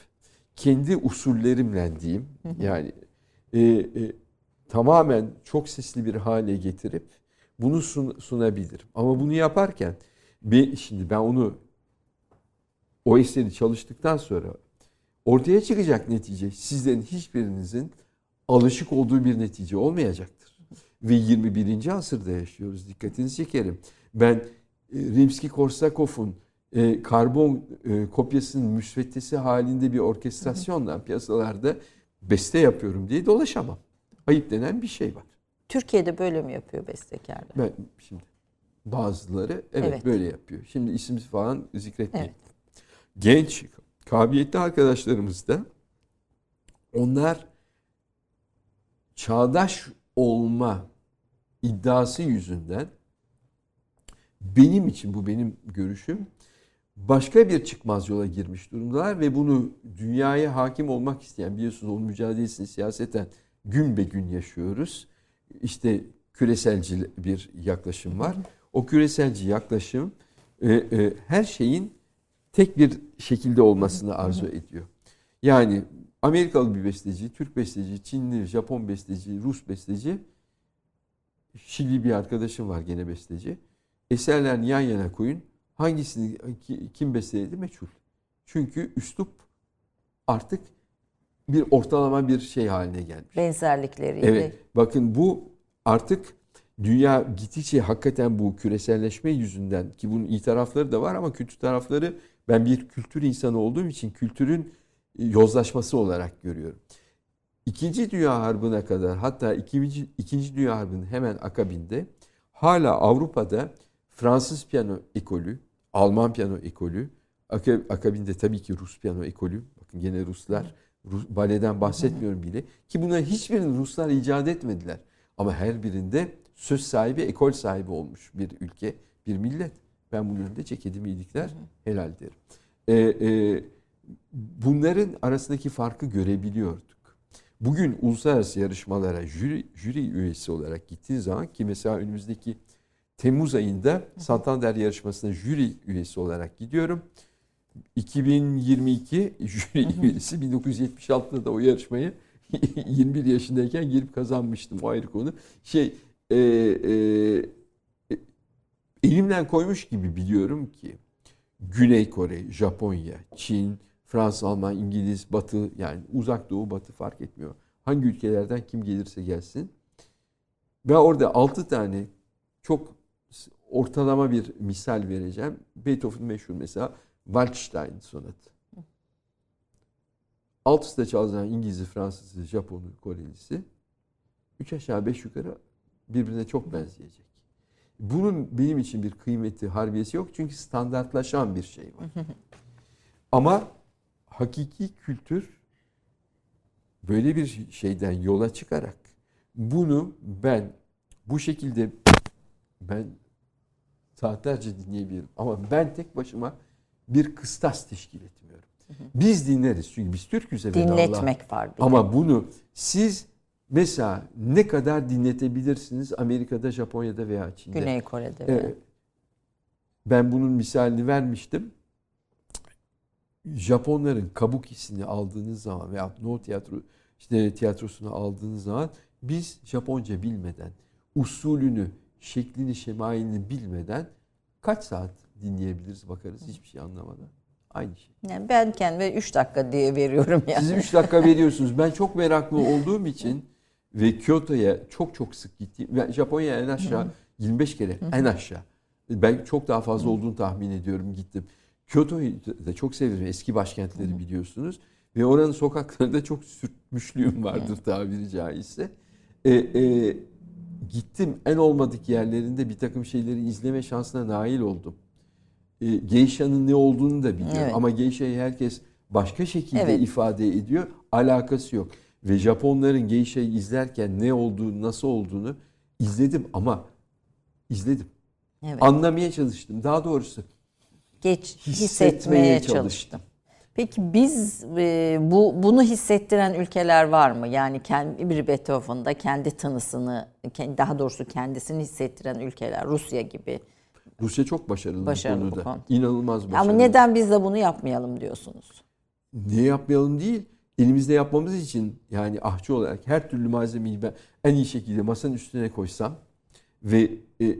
kendi usullerimle diyeyim yani e, e, tamamen çok sesli bir hale getirip bunu sun- sunabilirim. Ama bunu yaparken bir, şimdi ben onu o eseri çalıştıktan sonra ortaya çıkacak netice sizlerin hiçbirinizin alışık olduğu bir netice olmayacaktır. Ve 21. asırda yaşıyoruz. Dikkatinizi çekerim. Ben e, Rimski-Korsakov'un e, karbon e, kopyasının müsveddesi halinde bir orkestrasyonla piyasalarda beste yapıyorum diye dolaşamam. Ayıp denen bir şey var.
Türkiye'de böyle mi yapıyor bestekarlar?
Ben şimdi bazıları evet,
Evet.
böyle yapıyor. Şimdi isim falan zikretmeyeyim.
Evet.
Genç, kabiliyetli arkadaşlarımız da onlar çağdaş olma iddiası yüzünden benim için bu benim görüşüm başka bir çıkmaz yola girmiş durumdalar ve bunu dünyaya hakim olmak isteyen biliyorsunuz onun mücadelesini siyaseten gün be gün yaşıyoruz. İşte küreselci bir yaklaşım var. O küreselci yaklaşım e, e, her şeyin tek bir şekilde olmasını arzu ediyor. Yani Amerikalı bir besteci, Türk besteci, Çinli, Japon besteci, Rus besteci, Şili bir arkadaşım var gene besteci. Eserlerini yan yana koyun. Hangisini ki- kim besteledi meçhul. Çünkü üslup artık bir ortalama bir şey haline gelmiş.
Benzerlikleriyle.
Evet. Bakın bu artık dünya gittikçe hakikaten bu küreselleşme yüzünden ki bunun iyi tarafları da var ama kötü tarafları ben bir kültür insanı olduğum için kültürün yozlaşması olarak görüyorum. İkinci Dünya Harbi'ne kadar hatta ikinci, ikinci Dünya Harbi'nin hemen akabinde hala Avrupa'da Fransız piyano ekolü, Alman piyano ekolü, aka- akabinde tabii ki Rus piyano ekolü. Bakın gene Ruslar, Rus, baleden bahsetmiyorum bile. Ki bunların hiçbirini Ruslar icat etmediler. Ama her birinde söz sahibi, ekol sahibi olmuş bir ülke, bir millet. Ben bunun önünde ceketimi iyilikler helal derim. Ee, e, bunların arasındaki farkı görebiliyorduk. Bugün uluslararası yarışmalara jüri, jüri üyesi olarak gittiğin zaman ki mesela önümüzdeki Temmuz ayında Santander yarışmasına jüri üyesi olarak gidiyorum. 2022 jüri üyesi 1976'da da o yarışmayı 21 yaşındayken girip kazanmıştım o ayrı konu. Şey e, e, e, elimden koymuş gibi biliyorum ki Güney Kore, Japonya, Çin, Fransa, Alman, İngiliz, Batı yani uzak doğu batı fark etmiyor. Hangi ülkelerden kim gelirse gelsin. Ve orada 6 tane çok ortalama bir misal vereceğim. Beethoven meşhur mesela Waldstein sonatı. Alt üstte çalınan İngiliz'i, Fransız'ı, Japon'u, Korelisi. Üç aşağı beş yukarı birbirine çok benzeyecek. Bunun benim için bir kıymeti, harbiyesi yok. Çünkü standartlaşan bir şey var. Ama hakiki kültür böyle bir şeyden yola çıkarak bunu ben bu şekilde ben saatlerce dinleyebilirim. Ama ben tek başıma bir kıstas teşkil etmiyorum. Biz dinleriz çünkü biz Türk'üz evvelallah.
Dinletmek var bir.
Ama bunu siz mesela ne kadar dinletebilirsiniz Amerika'da, Japonya'da veya Çin'de?
Güney Kore'de.
Ee,
ve-
ben bunun misalini vermiştim. Japonların kabukisini aldığınız zaman veya no tiyatro işte tiyatrosunu aldığınız zaman biz Japonca bilmeden, usulünü, şeklini, şemailini bilmeden kaç saat dinleyebiliriz bakarız hiçbir şey anlamadan. Aynı şey.
Yani ben kendime 3 dakika diye veriyorum yani.
Siz 3 dakika veriyorsunuz. Ben çok meraklı olduğum için ve Kyoto'ya çok çok sık gittiğim. Ben Japonya'ya en aşağı 25 kere en aşağı. Ben çok daha fazla olduğunu tahmin ediyorum gittim. Kyoto'yu da çok severim. Eski başkentleri biliyorsunuz. Ve oranın sokaklarında çok sürtmüşlüğüm vardır tabiri caizse. E, e, gittim en olmadık yerlerinde bir takım şeyleri izleme şansına nail oldum. E, Geisha'nın ne olduğunu da biliyorum.
Evet.
Ama Geisha'yı herkes başka şekilde
Evet.
ifade ediyor. Alakası yok. Ve Japonların Geisha'yı izlerken ne olduğunu, nasıl olduğunu izledim ama izledim.
Evet.
Anlamaya çalıştım. Daha doğrusu
Geç
hissetmeye
hissetmeye
çalıştım.
çalıştım. Peki biz e, bu bunu hissettiren ülkeler var mı? Yani kendi bir Beethoven'da kendi tınısını, ke- daha doğrusu kendisini hissettiren ülkeler, Rusya gibi.
Rusya çok başarılı,
Başarılı
bu
bu
konuda.
konuda.
İnanılmaz başarılı.
Ama neden biz de bunu yapmayalım diyorsunuz?
ne yapmayalım değil, elimizde yapmamız için yani ahçı olarak her türlü malzemeyi ben en iyi şekilde masanın üstüne koysam ve e, e,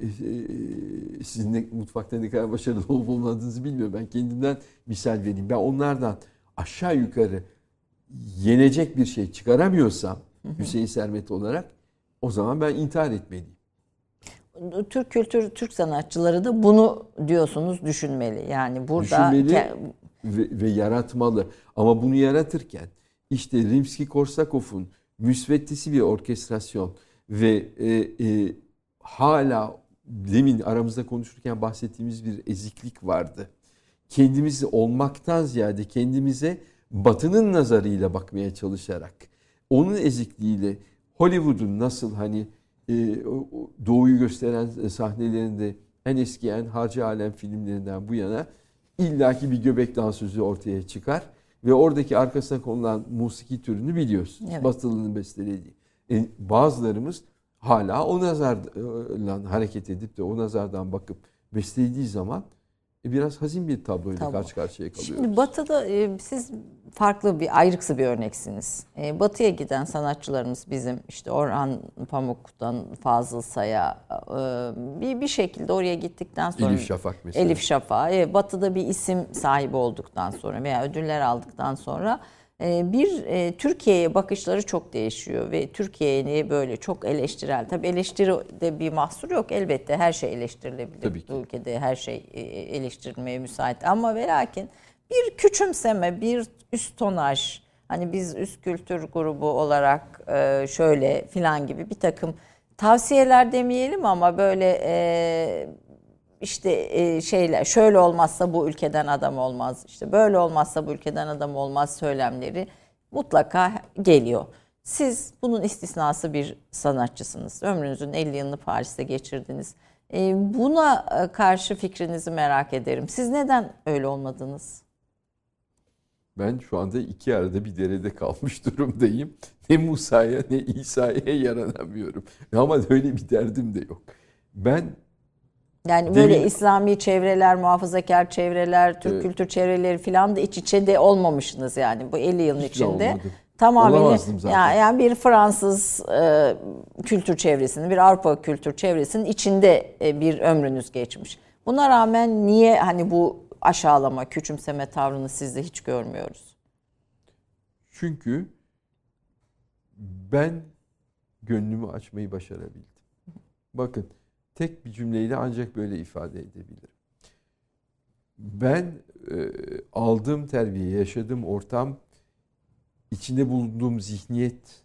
sizin de mutfakta ne kadar başarılı olup olmadığınızı bilmiyorum. Ben kendimden misal vereyim. Ben onlardan aşağı yukarı yenecek bir şey çıkaramıyorsam Hüseyin Sermet olarak o zaman ben intihar etmeliyim.
Türk kültür, Türk sanatçıları da bunu diyorsunuz düşünmeli. Yani burada
Düşünmeli ve, ve yaratmalı. Ama bunu yaratırken işte Rimski-Korsakov'un müsveddesi bir orkestrasyon ve e, e, hala demin aramızda konuşurken bahsettiğimiz bir eziklik vardı. Kendimizi olmaktan ziyade kendimize batının nazarıyla bakmaya çalışarak onun ezikliğiyle Hollywood'un nasıl hani e, doğuyu gösteren sahnelerinde en eski en harcı alem filmlerinden bu yana illaki bir göbek dansözü ortaya çıkar ve oradaki arkasına konulan musiki türünü biliyorsunuz.
Evet.
Batılı'nın bestelediği. E, bazılarımız hala o nazarla hareket edip de o nazardan bakıp beslediği zaman biraz hazin bir tabloyla
Tablo.
karşı karşıya kalıyoruz.
Şimdi Batı'da e, siz farklı bir ayrıksı bir örneksiniz. E, batı'ya giden sanatçılarımız bizim işte Orhan Pamuk'tan Fazıl Say'a e, bir bir şekilde oraya gittikten sonra
Elif Şafak mesela.
Elif Şafak e, Batı'da bir isim sahibi olduktan sonra veya ödüller aldıktan sonra e, bir e, Türkiye'ye bakışları çok değişiyor ve Türkiye'yi böyle çok eleştirel. Tabii eleştiride bir mahsur yok elbette her şey eleştirilebilir.
Tabii ki.
Bu ülkede her şey e, eleştirilmeye müsait ama ve lakin bir küçümseme, bir üst tonaj, hani biz üst kültür grubu olarak e, şöyle filan gibi bir takım tavsiyeler demeyelim ama böyle işte e, şeyler şöyle olmazsa bu ülkeden adam olmaz, işte böyle olmazsa bu ülkeden adam olmaz söylemleri mutlaka geliyor. Siz bunun istisnası bir sanatçısınız. Ömrünüzün 50 yılını Paris'te geçirdiniz. E, buna e, karşı fikrinizi merak ederim. Siz neden öyle olmadınız?
Ben şu anda iki arada bir derede kalmış durumdayım. Ne Musa'ya ne İsa'ya yaranamıyorum. Ama öyle bir derdim de yok. Ben
Yani
Demin-
böyle İslami çevreler, muhafazakar çevreler, Türk
Evet.
kültür çevreleri falan da iç içe de olmamışsınız yani bu 50 yılın
de
içinde.
olmadım.
Tamamen
Olamazdım zaten.
yani bir Fransız e, kültür çevresinin, bir Avrupa kültür çevresinin içinde e, bir ömrünüz geçmiş. Buna rağmen niye hani bu aşağılama, küçümseme tavrını sizde hiç görmüyoruz?
çünkü ben gönlümü açmayı başarabildim. Bakın tek bir cümleyle ancak böyle ifade edebilirim. Ben e, aldığım terbiye, yaşadığım ortam, içinde bulunduğum zihniyet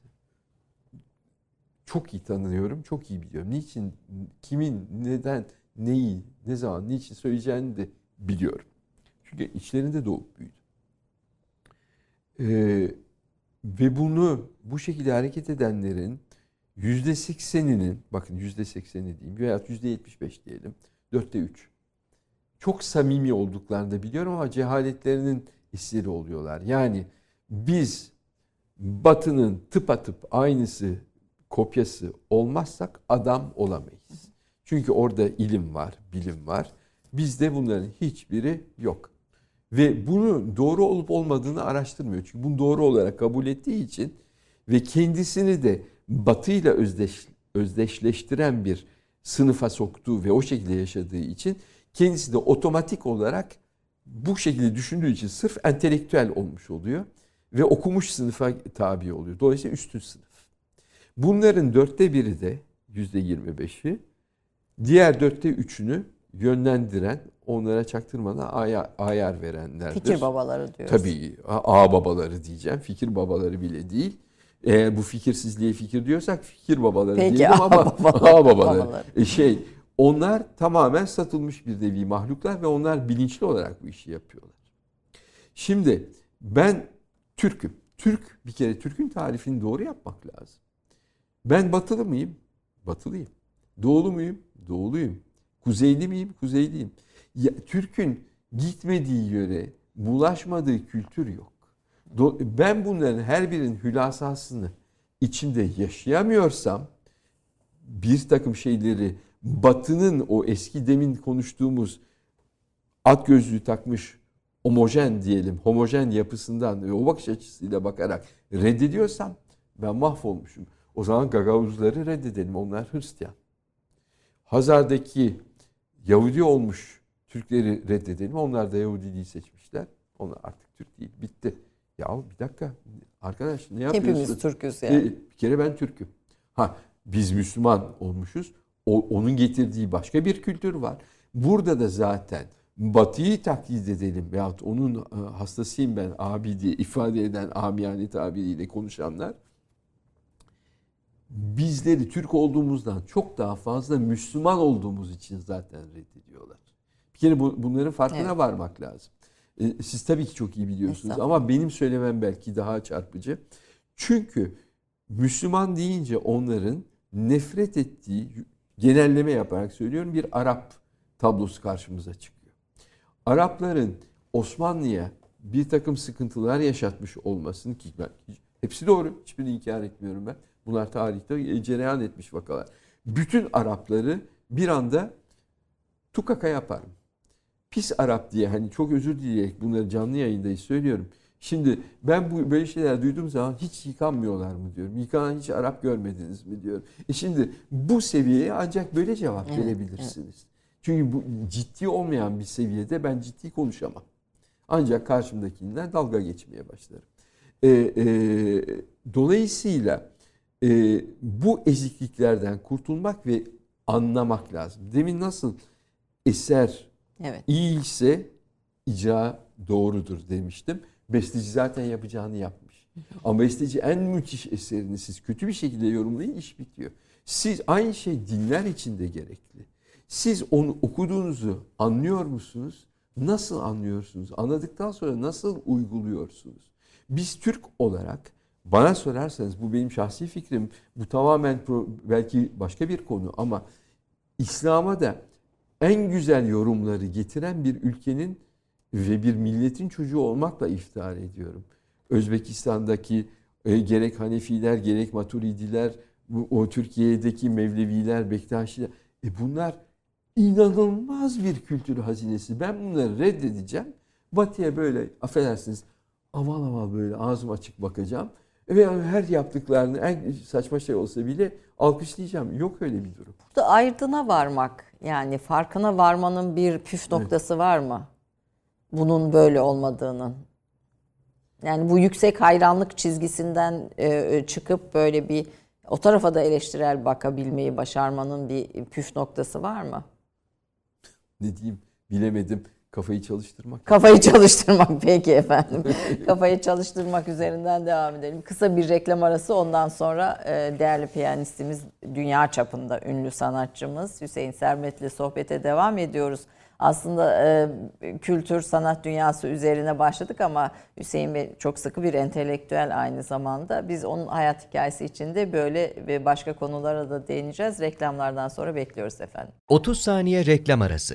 çok iyi tanıyorum, çok iyi biliyorum. Niçin, kimin, neden, neyi, ne zaman, niçin söyleyeceğini de biliyorum. Çünkü içlerinde doğup büyüdüm. Ee, ve bunu bu şekilde hareket edenlerin yüzde sekseninin, bakın yüzde sekseni diyeyim veya yüzde yetmiş beş diyelim, dörtte üç. Çok samimi olduklarını da biliyorum ama cehaletlerinin esiri oluyorlar. Yani biz Batı'nın tıpatıp aynısı, kopyası olmazsak adam olamayız. Çünkü orada ilim var, bilim var. Bizde bunların hiçbiri yok. Ve bunu doğru olup olmadığını araştırmıyor. Çünkü bunu doğru olarak kabul ettiği için ve kendisini de batıyla özdeş, özdeşleştiren bir sınıfa soktuğu ve o şekilde yaşadığı için kendisi de otomatik olarak bu şekilde düşündüğü için sırf entelektüel olmuş oluyor ve okumuş sınıfa tabi oluyor. Dolayısıyla üstün sınıf. Bunların dörtte biri de yüzde yirmi beşi diğer dörtte üçünü yönlendiren, onlara çaktırmadan ayar, ayar verenlerdir.
Fikir babaları diyoruz.
Tabii ağ babaları diyeceğim. Fikir babaları bile değil. Eğer bu fikirsizliğe fikir diyorsak fikir babaları
Peki,
diyelim ama
babaları,
ağ babaları.
babaları.
E, Şey, onlar tamamen satılmış bir nevi mahluklar ve onlar bilinçli olarak bu işi yapıyorlar. Şimdi ben Türk'üm. Türk bir kere Türk'ün tarifini doğru yapmak lazım. Ben batılı mıyım? Batılıyım. Doğulu muyum? Doğuluyum. Kuzeyli miyim? Kuzeyliyim. Ya, Türk'ün gitmediği yöre, bulaşmadığı kültür yok. Ben bunların her birinin hülasasını içimde yaşayamıyorsam bir takım şeyleri batının o eski demin konuştuğumuz at gözlüğü takmış homojen diyelim, homojen yapısından ve o bakış açısıyla bakarak reddediyorsam ben mahvolmuşum. O zaman Gagavuzları reddedelim. Onlar Hristiyan. Hazar'daki Yahudi olmuş Türkleri reddedelim. Onlar da Yahudiliği seçmişler. Onlar artık Türk değil. Bitti. Ya bir dakika. Arkadaş ne yapıyorsun?
Hepimiz Türk'üz yani.
E, bir kere ben Türk'üm. Ha biz Müslüman olmuşuz. O, onun getirdiği başka bir kültür var. Burada da zaten Batı'yı taklit edelim veyahut onun e, hastasıyım ben abi diye ifade eden amiyane tabiriyle konuşanlar bizleri Türk olduğumuzdan çok daha fazla Müslüman olduğumuz için zaten reddediyorlar. Bir kere bu, bunların farkına
Evet.
varmak lazım. E, Siz tabii ki çok iyi biliyorsunuz ama benim söylemem belki daha çarpıcı. Çünkü Müslüman deyince onların nefret ettiği genelleme yaparak söylüyorum bir Arap tablosu karşımıza çıkıyor. Arapların Osmanlı'ya bir takım sıkıntılar yaşatmış olmasını ki ben hepsi doğru. Hiçbirini inkar etmiyorum ben. Bunlar tarihte cereyan etmiş vakalar. Bütün Arapları bir anda tukaka yaparım. Pis Arap diye hani çok özür dileyerek bunları canlı yayındayız söylüyorum. Şimdi ben bu böyle şeyler duyduğum zaman hiç yıkanmıyorlar mı diyorum. Yıkanan hiç Arap görmediniz mi diyorum. E şimdi bu seviyeye ancak böyle cevap
Evet,
verebilirsiniz. Çünkü bu ciddi olmayan bir seviyede ben ciddi konuşamam. Ancak karşımdakinden dalga geçmeye başlarım. E, e, dolayısıyla e, bu ezikliklerden kurtulmak ve anlamak lazım. Demin nasıl eser
Evet.
iyi ise icra doğrudur demiştim. Besteci zaten yapacağını yapmış. Ama besteci en müthiş eserini siz kötü bir şekilde yorumlayın iş bitiyor. Siz aynı şey dinler için de gerekli. Siz onu okuduğunuzu anlıyor musunuz? Nasıl anlıyorsunuz? Anladıktan sonra nasıl uyguluyorsunuz? Biz Türk olarak bana sorarsanız bu benim şahsi fikrim. Bu tamamen pro- belki başka bir konu ama İslam'a da en güzel yorumları getiren bir ülkenin ve bir milletin çocuğu olmakla iftihar ediyorum. Özbekistan'daki e, gerek Hanefiler gerek Maturidiler, bu, o Türkiye'deki Mevleviler, Bektaşiler e bunlar inanılmaz bir kültür hazinesi. Ben bunları reddedeceğim. Batı'ya böyle affedersiniz aman aman böyle ağzım açık bakacağım. Ve her yaptıklarını en saçma şey olsa bile alkışlayacağım. Yok öyle bir durum.
Burada ayrına varmak yani farkına varmanın bir püf noktası var mı? Bunun böyle olmadığının. Yani bu yüksek hayranlık çizgisinden e, çıkıp böyle bir o tarafa da eleştirel bakabilmeyi başarmanın bir püf noktası var mı?
Ne diyeyim bilemedim. Kafayı çalıştırmak.
Kafayı çalıştırmak peki efendim. Kafayı çalıştırmak üzerinden devam edelim. Kısa bir reklam arası ondan sonra e, değerli piyanistimiz, dünya çapında ünlü sanatçımız Hüseyin Sermet'le sohbete devam ediyoruz. Aslında e, kültür, sanat dünyası üzerine başladık ama Hüseyin Bey çok sıkı bir entelektüel aynı zamanda. Biz onun hayat hikayesi içinde böyle ve başka konulara da değineceğiz. Reklamlardan sonra bekliyoruz efendim.
30 saniye reklam arası.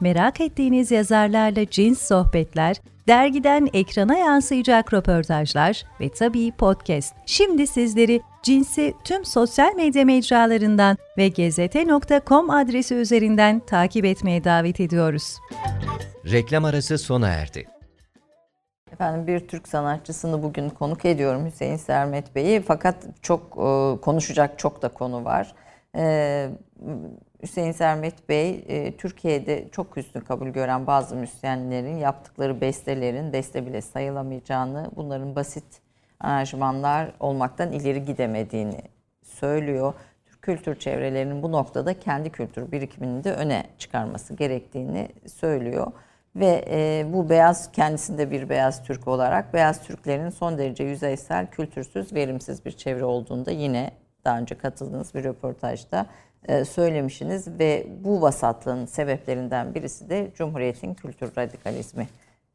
merak ettiğiniz yazarlarla cins sohbetler, dergiden ekrana yansıyacak röportajlar ve tabii podcast. Şimdi sizleri Cins'i tüm sosyal medya mecralarından ve gezete.com adresi üzerinden takip etmeye davet ediyoruz.
Reklam arası sona erdi.
Efendim bir Türk sanatçısını bugün konuk ediyorum Hüseyin Sermet Bey'i. Fakat çok e, konuşacak çok da konu var. E, Hüseyin Sermet Bey e, Türkiye'de çok üstün kabul gören bazı müzisyenlerin yaptıkları bestelerin beste bile sayılamayacağını, bunların basit aranjmanlar olmaktan ileri gidemediğini söylüyor. Türk kültür çevrelerinin bu noktada kendi kültür birikimini de öne çıkarması gerektiğini söylüyor. Ve e, bu beyaz kendisinde bir beyaz Türk olarak beyaz Türklerin son derece yüzeysel, kültürsüz, verimsiz bir çevre olduğunda yine daha önce katıldığınız bir röportajda söylemişsiniz ve bu vasatlığın sebeplerinden birisi de Cumhuriyet'in kültür radikalizmi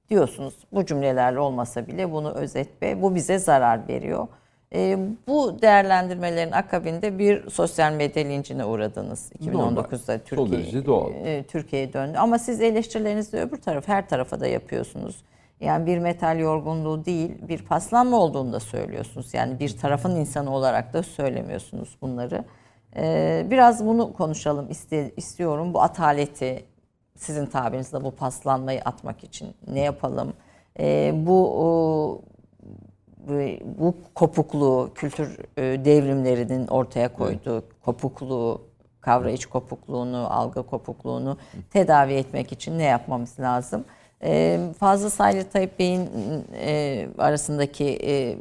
diyorsunuz. Bu cümlelerle olmasa bile bunu özet ve bu bize zarar veriyor. E, bu değerlendirmelerin akabinde bir sosyal medya lincine uğradınız 2019'da
Son derece
Türkiye e, Türkiye'ye döndü. Ama siz eleştirilerinizi öbür taraf her tarafa da yapıyorsunuz. Yani bir metal yorgunluğu değil, bir paslanma olduğunu da söylüyorsunuz. Yani bir tarafın insanı olarak da söylemiyorsunuz bunları. Ee, biraz bunu konuşalım iste- istiyorum. Bu ataleti, sizin tabirinizle bu paslanmayı atmak için ne yapalım? Ee, bu o, bu, bu kopukluğu, kültür e, devrimlerinin ortaya koyduğu kopukluğu, kavrayış kopukluğunu, algı kopukluğunu tedavi etmek için ne yapmamız lazım? Ee, Fazıl Saylı Tayyip Bey'in e, arasındaki e,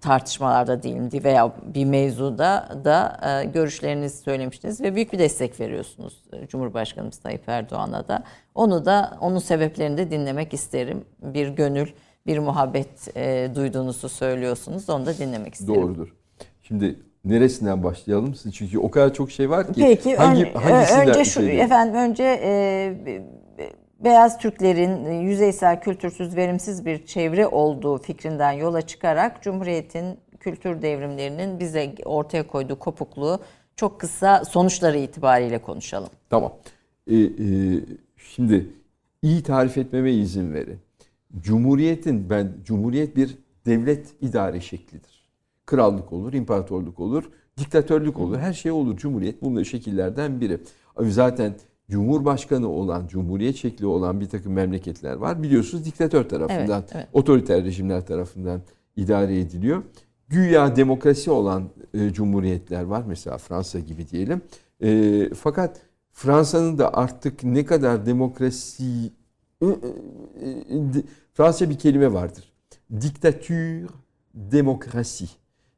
tartışmalarda değilim veya bir mevzuda da e, görüşlerinizi söylemiştiniz ve büyük bir destek veriyorsunuz e, Cumhurbaşkanımız Tayyip Erdoğan'a da. Onu da onun sebeplerini de dinlemek isterim. Bir gönül, bir muhabbet e, duyduğunuzu söylüyorsunuz. Onu da dinlemek isterim.
Doğrudur. Şimdi neresinden başlayalım? Çünkü o kadar çok şey var ki.
Peki
hangi,
ön-
hangisinden
önce şu
şey-
efendim önce e, beyaz Türklerin e, yüzeysel, kültürsüz, verimsiz bir çevre olduğu fikrinden yola çıkarak Cumhuriyet'in kültür devrimlerinin bize ortaya koyduğu kopukluğu çok kısa sonuçları itibariyle konuşalım.
Tamam. Ee, e, şimdi iyi tarif etmeme izin verin. Cumhuriyetin ben Cumhuriyet bir devlet idare şeklidir. Krallık olur, imparatorluk olur, diktatörlük olur. Her şey olur. Cumhuriyet bunun şekillerden biri. Zaten Cumhurbaşkanı olan, Cumhuriyet şekli olan bir takım memleketler var. Biliyorsunuz diktatör tarafından,
Evet, evet.
otoriter rejimler tarafından idare ediliyor. Güya demokrasi olan e, cumhuriyetler var. Mesela Fransa gibi diyelim. E, fakat Fransa'nın da artık ne kadar demokrasi... e, e, e, Fransa bir kelime vardır. Diktatür, demokrasi.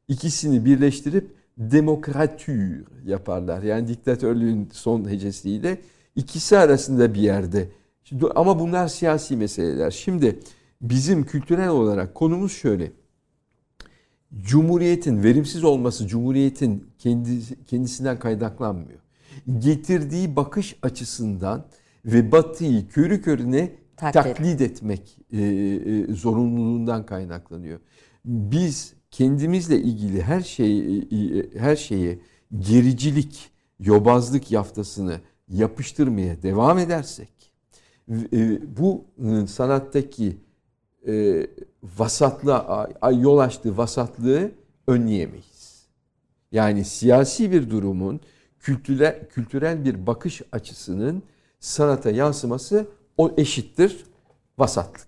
İkisini birleştirip demokratür yaparlar. Yani diktatörlüğün son hecesiyle ikisi arasında bir yerde. Şimdi, ama bunlar siyasi meseleler. Şimdi bizim kültürel olarak konumuz şöyle. Cumhuriyetin verimsiz olması Cumhuriyetin kendi, kendisinden kaynaklanmıyor. Getirdiği bakış açısından ve batıyı körü körüne
Taklit.
taklit etmek e, e, zorunluluğundan kaynaklanıyor. Biz kendimizle ilgili her şey e, her şeye gericilik, yobazlık yaftasını yapıştırmaya devam edersek e, bu e, sanattaki e, vasatlığa yol açtığı vasatlığı önleyemeyiz. Yani siyasi bir durumun kültürel, kültürel bir bakış açısının sanata yansıması o eşittir vasatlık.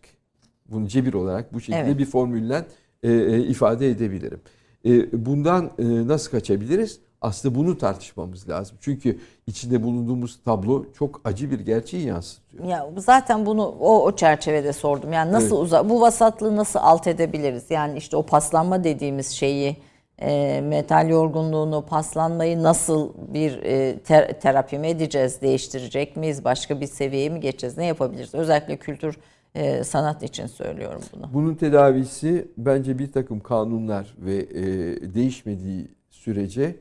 Bunu cebir olarak bu şekilde
Evet.
bir formülle e, e, ifade edebilirim. E, bundan e, nasıl kaçabiliriz? Aslında bunu tartışmamız lazım. Çünkü içinde bulunduğumuz tablo çok acı bir gerçeği yansıtıyor.
Ya zaten bunu o, o çerçevede sordum. Yani nasıl
Evet.
uza bu vasatlığı nasıl alt edebiliriz? Yani işte o paslanma dediğimiz şeyi e, metal yorgunluğunu, paslanmayı nasıl bir e, ter- terapi mi edeceğiz, değiştirecek miyiz, başka bir seviyeye mi geçeceğiz, ne yapabiliriz? Özellikle kültür e, sanat için söylüyorum bunu.
Bunun tedavisi bence bir takım kanunlar ve e, değişmediği sürece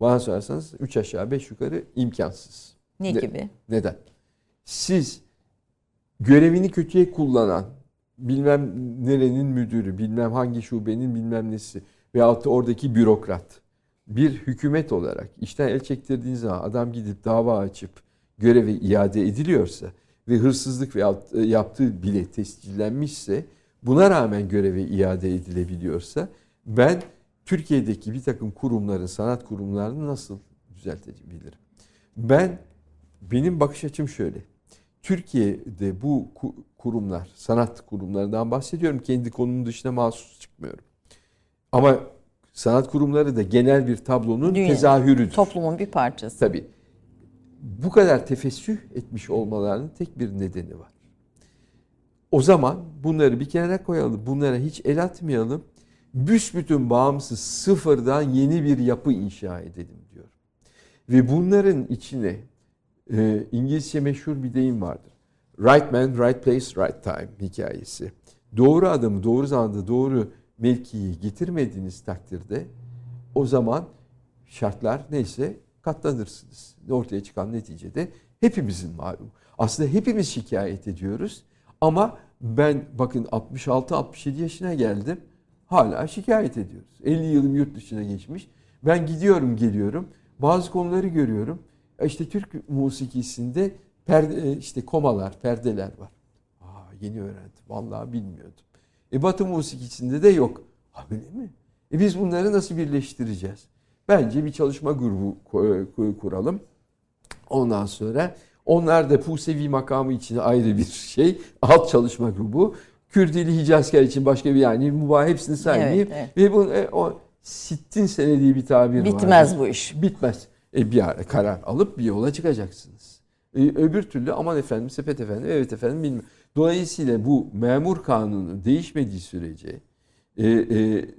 bana sorarsanız 3 aşağı 5 yukarı imkansız.
Ne
Ne-
gibi?
Neden? Siz görevini kötüye kullanan bilmem nerenin müdürü, bilmem hangi şubenin bilmem nesi veyahut da oradaki bürokrat bir hükümet olarak işten el çektirdiğiniz zaman adam gidip dava açıp görevi iade ediliyorsa ve hırsızlık veyahut e, yaptığı bile tescillenmişse buna rağmen göreve iade edilebiliyorsa ben Türkiye'deki bir takım kurumların, sanat kurumlarını nasıl düzeltebilirim? Ben benim bakış açım şöyle. Türkiye'de bu ku- kurumlar, sanat kurumlarından bahsediyorum. Kendi konumun dışına mahsus çıkmıyorum. Ama sanat kurumları da genel bir tablonun
Dünya-
tezahürüdür.
Toplumun bir parçası.
Tabii. Bu kadar tefessüh etmiş olmalarının tek bir nedeni var. O zaman bunları bir kenara koyalım. Bunlara hiç el atmayalım. Büsbütün bağımsız sıfırdan yeni bir yapı inşa edelim diyorum. Ve bunların içine e, İngilizce meşhur bir deyim vardır. Right man, right place, right time hikayesi. Doğru adamı doğru zamanda doğru mevkiyi getirmediğiniz takdirde o zaman şartlar neyse katlanırsınız. Ortaya çıkan neticede hepimizin malum. Aslında hepimiz şikayet ediyoruz ama ben bakın 66-67 yaşına geldim. Hala şikayet ediyoruz. 50 yılım yurt dışına geçmiş. Ben gidiyorum geliyorum. Bazı konuları görüyorum. E İşte Türk musikisinde perde, e, işte komalar, perdeler var. Aa, yeni öğrendim. Vallahi bilmiyordum. E Batı musikisinde de yok. Ha öyle mi? E biz bunları nasıl birleştireceğiz? Bence bir çalışma grubu kuralım. Ondan sonra onlar da Pusevi makamı için ayrı bir şey. Alt çalışma grubu. Kürdili Hicazkar için başka bir yani mübah hepsini saymayayım.
Evet,
Ve bu e, o sittin sene diye bir tabir var.
Bitmez bu iş.
Bitmez. E, bir ara karar alıp bir yola çıkacaksınız. E, öbür türlü aman efendim sepet efendim evet efendim bilmem. Dolayısıyla bu memur kanunu değişmediği sürece e, e,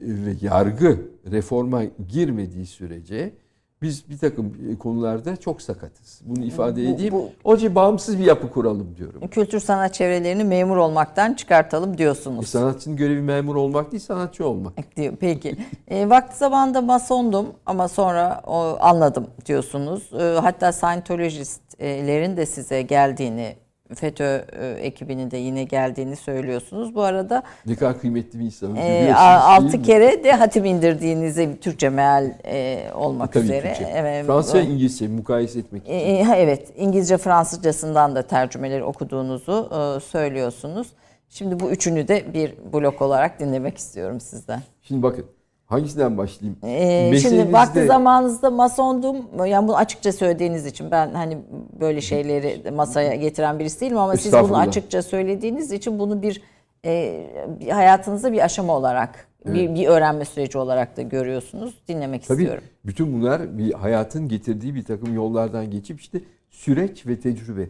ve yargı reforma girmediği sürece biz bir takım konularda çok sakatız. Bunu ifade edeyim.
bu-
Onun için bağımsız bir yapı kuralım diyorum.
Kültür sanat çevrelerini memur olmaktan çıkartalım
E,
diyorsunuz.
sanatçının görevi memur olmak değil sanatçı olmak.
diyor. Peki. E, vakti zamanında masondum ama sonra o, anladım diyorsunuz. E, hatta Scientologistlerin de size geldiğini, FETÖ e, ekibinin de yine geldiğini söylüyorsunuz. Bu arada
Ne kadar kıymetli bir insanım.
e, altı kere de hatim indirdiğinizi Türkçe meal e, olmak
Tabii
üzere.
Türkçe.
Evet,
Fransızca,
e,
İngilizce mukayese etmek için.
e, evet, İngilizce Fransızcasından da tercümeleri okuduğunuzu e, söylüyorsunuz. Şimdi bu üçünü de bir blok olarak dinlemek istiyorum sizden.
Şimdi bakın hangisinden başlayayım?
Ee, şimdi vakti zamanınızda masondum. Yani bunu açıkça söylediğiniz için ben hani böyle şeyleri masaya getiren birisi değilim ama siz bunu açıkça söylediğiniz için bunu bir, e, hayatınızda bir aşama olarak, bir, bir öğrenme süreci olarak da görüyorsunuz. Dinlemek
Tabii
istiyorum.
bütün bunlar bir hayatın getirdiği bir takım yollardan geçip işte süreç ve tecrübe.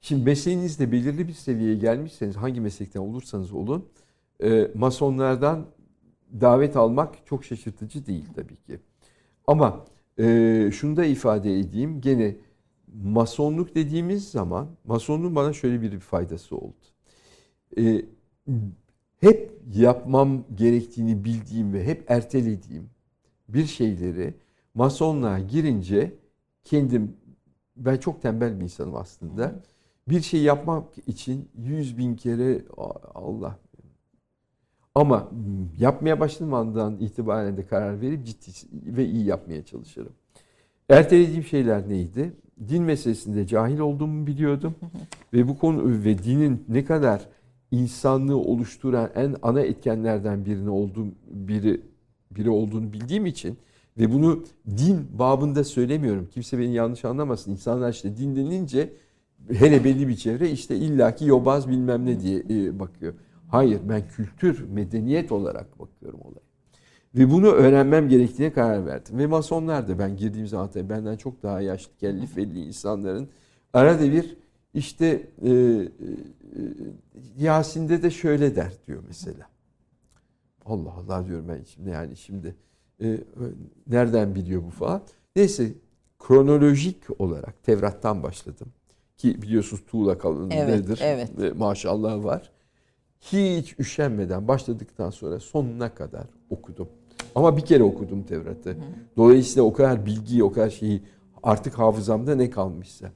Şimdi mesleğinizde belirli bir seviyeye gelmişseniz hangi meslekten olursanız olun e, masonlardan davet almak çok şaşırtıcı değil tabii ki. Ama e, şunu da ifade edeyim gene masonluk dediğimiz zaman masonluğun bana şöyle bir faydası oldu. E, hep yapmam gerektiğini bildiğim ve hep ertelediğim bir şeyleri masonluğa girince kendim ben çok tembel bir insanım aslında. Bir şey yapmak için yüz bin kere "A- Allah ama yapmaya başladığım andan itibaren de karar verip ciddi ve iyi yapmaya çalışırım. Ertelediğim şeyler neydi? Din meselesinde cahil olduğumu biliyordum ve bu konu ve dinin ne kadar insanlığı oluşturan en ana etkenlerden birini olduğum biri biri olduğunu bildiğim için ve bunu din babında söylemiyorum. Kimse beni yanlış anlamasın. İnsanlar işte din denince hele belli bir çevre işte illaki yobaz bilmem ne diye e, bakıyor. Hayır ben kültür, medeniyet olarak bakıyorum olaya. Ve bunu öğrenmem gerektiğine karar verdim. Ve masonlar da ben girdiğim zaman tabii benden çok daha yaşlı, kelli felli insanların arada bir işte e, e, Yasin'de de şöyle der diyor mesela. Allah Allah diyorum ben şimdi yani şimdi e, nereden biliyor bu falan. Neyse kronolojik olarak Tevrat'tan başladım. Ki biliyorsunuz tuğla kalın
Evet,
nedir?
evet.
Ve maşallah var. Hiç üşenmeden başladıktan sonra sonuna kadar okudum. Ama bir kere okudum Tevrat'ı. Dolayısıyla o kadar bilgiyi, o kadar şeyi artık hafızamda ne kalmışsa.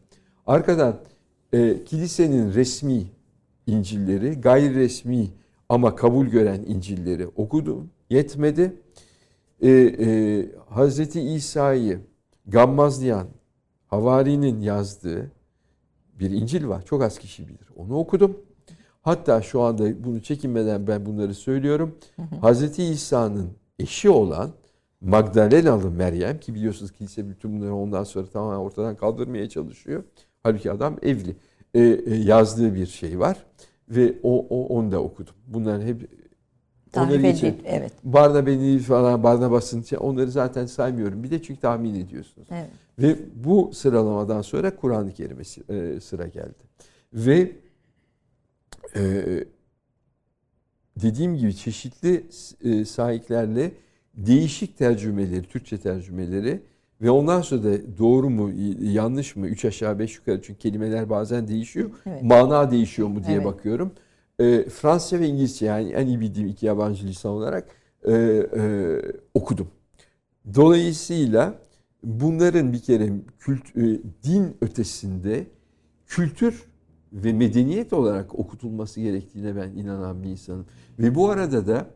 Arkadan e, kilisenin resmi İncil'leri, gayri resmi ama kabul gören İncil'leri okudum. Yetmedi. E, e, Hazreti İsa'yı gammazlayan Havari'nin yazdığı bir İncil var. Çok az kişi bilir. Onu okudum. Hatta şu anda bunu çekinmeden ben bunları söylüyorum. Hazreti İsa'nın eşi olan Magdalenalı Meryem ki biliyorsunuz kilise bütün bunları ondan sonra tamamen ortadan kaldırmaya çalışıyor. Halbuki adam evli. Ee, e, yazdığı bir şey var ve o, o onu da okudum. Bunların hep geçelim.
edildi. Evet.
Barnaba'nın falan Barnabas'ın onları zaten saymıyorum. Bir de çünkü tahmin ediyorsunuz.
evet.
Ve bu sıralamadan sonra Kur'an-ı Kerim'e e, sıra geldi. Ve e, dediğim gibi çeşitli e, sahiplerle değişik tercümeleri, Türkçe tercümeleri ve ondan sonra da doğru mu, yanlış mı, üç aşağı beş yukarı çünkü kelimeler bazen değişiyor.
Evet.
Mana değişiyor mu diye
Evet.
bakıyorum. E, Fransızca ve İngilizce yani en iyi bildiğim iki yabancı lisan olarak e, e, okudum. Dolayısıyla bunların bir kere kült, e, din ötesinde kültür ve medeniyet olarak okutulması gerektiğine ben inanan bir insanım. Ve bu arada da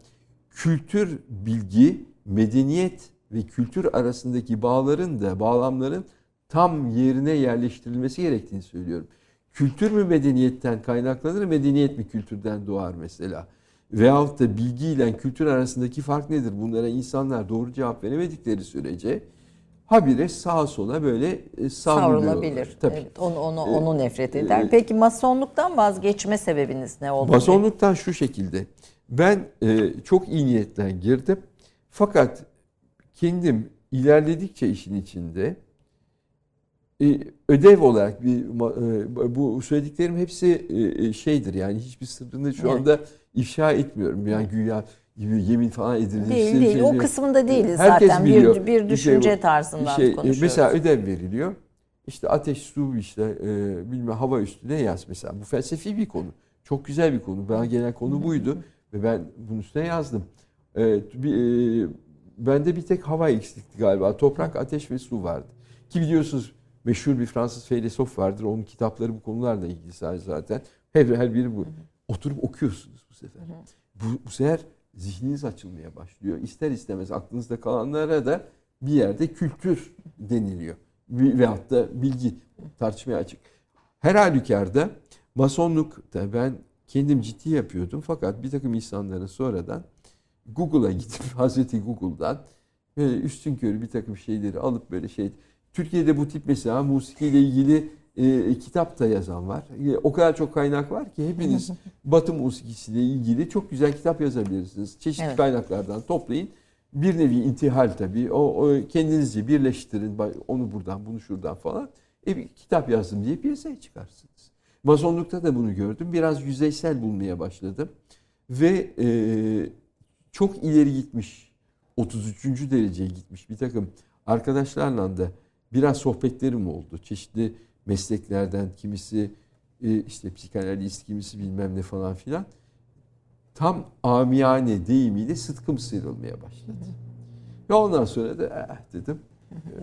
kültür, bilgi, medeniyet ve kültür arasındaki bağların da bağlamların tam yerine yerleştirilmesi gerektiğini söylüyorum. Kültür mü medeniyetten kaynaklanır, medeniyet mi kültürden doğar mesela? Veyahut da bilgi ile kültür arasındaki fark nedir? Bunlara insanlar doğru cevap veremedikleri sürece habire sağa sola böyle e, savruluyorlar.
Savrulabilir.
Tabii.
Evet, onu onu
Ee,
onu nefret eder.
e,
Peki masonluktan vazgeçme sebebiniz ne oldu?
Masonluktan şu şekilde. Ben e, çok iyi niyetten girdim. Fakat kendim ilerledikçe işin içinde e, ödev olarak bir e, bu söylediklerim hepsi e, e, şeydir yani hiçbir sırrını şu
Evet.
anda ifşa etmiyorum. Yani güya gibi yemin falan edilir.
Değil
şey-
değil.
şey
o
değil.
kısmında değiliz
Herkes
zaten.
biliyor.
Bir, bir
Bir
düşünce
şey bu.
tarzından
Bir şey, e,
konuşuyoruz.
mesela ödev veriliyor. İşte ateş, su, işte e, bilmem hava üstüne yaz mesela. Bu felsefi bir konu. Çok güzel bir konu. Bana gelen konu buydu ve ben bunun üstüne yazdım. Evet, bir, e, bende bir tek hava eksikti galiba. Toprak, ateş ve su vardı. Ki biliyorsunuz meşhur bir Fransız filozof vardır. Onun kitapları bu konularla ilgili sadece zaten. Her, her biri bu. Oturup okuyorsunuz bu sefer. Bu, bu sefer zihniniz açılmaya başlıyor. İster istemez aklınızda kalanlara da bir yerde kültür deniliyor. Veyahut da bilgi tartışmaya açık. Her halükarda masonlukta ben kendim ciddi yapıyordum. Fakat bir takım insanların sonradan Google'a gidip Hazreti Google'dan üstün körü bir takım şeyleri alıp böyle şey. Türkiye'de bu tip mesela musikiyle ilgili e, kitap da yazan var. E, o kadar çok kaynak var ki hepiniz Batı musikisiyle ilgili çok güzel kitap yazabilirsiniz. Çeşitli
Evet.
kaynaklardan toplayın. Bir nevi intihal tabii. O, o kendinizce birleştirin. Onu buradan, bunu şuradan falan. E bir kitap yazdım diye piyasaya çıkarsınız. Masonlukta da bunu gördüm. Biraz yüzeysel bulmaya başladım. Ve e, çok ileri gitmiş, 33. dereceye gitmiş bir takım arkadaşlarla da biraz sohbetlerim oldu. Çeşitli mesleklerden kimisi e, işte psikanalist, kimisi bilmem ne falan filan. Tam amiyane deyimiyle sıtkım sıyrılmaya başladı. Ve ondan sonra da eh dedim.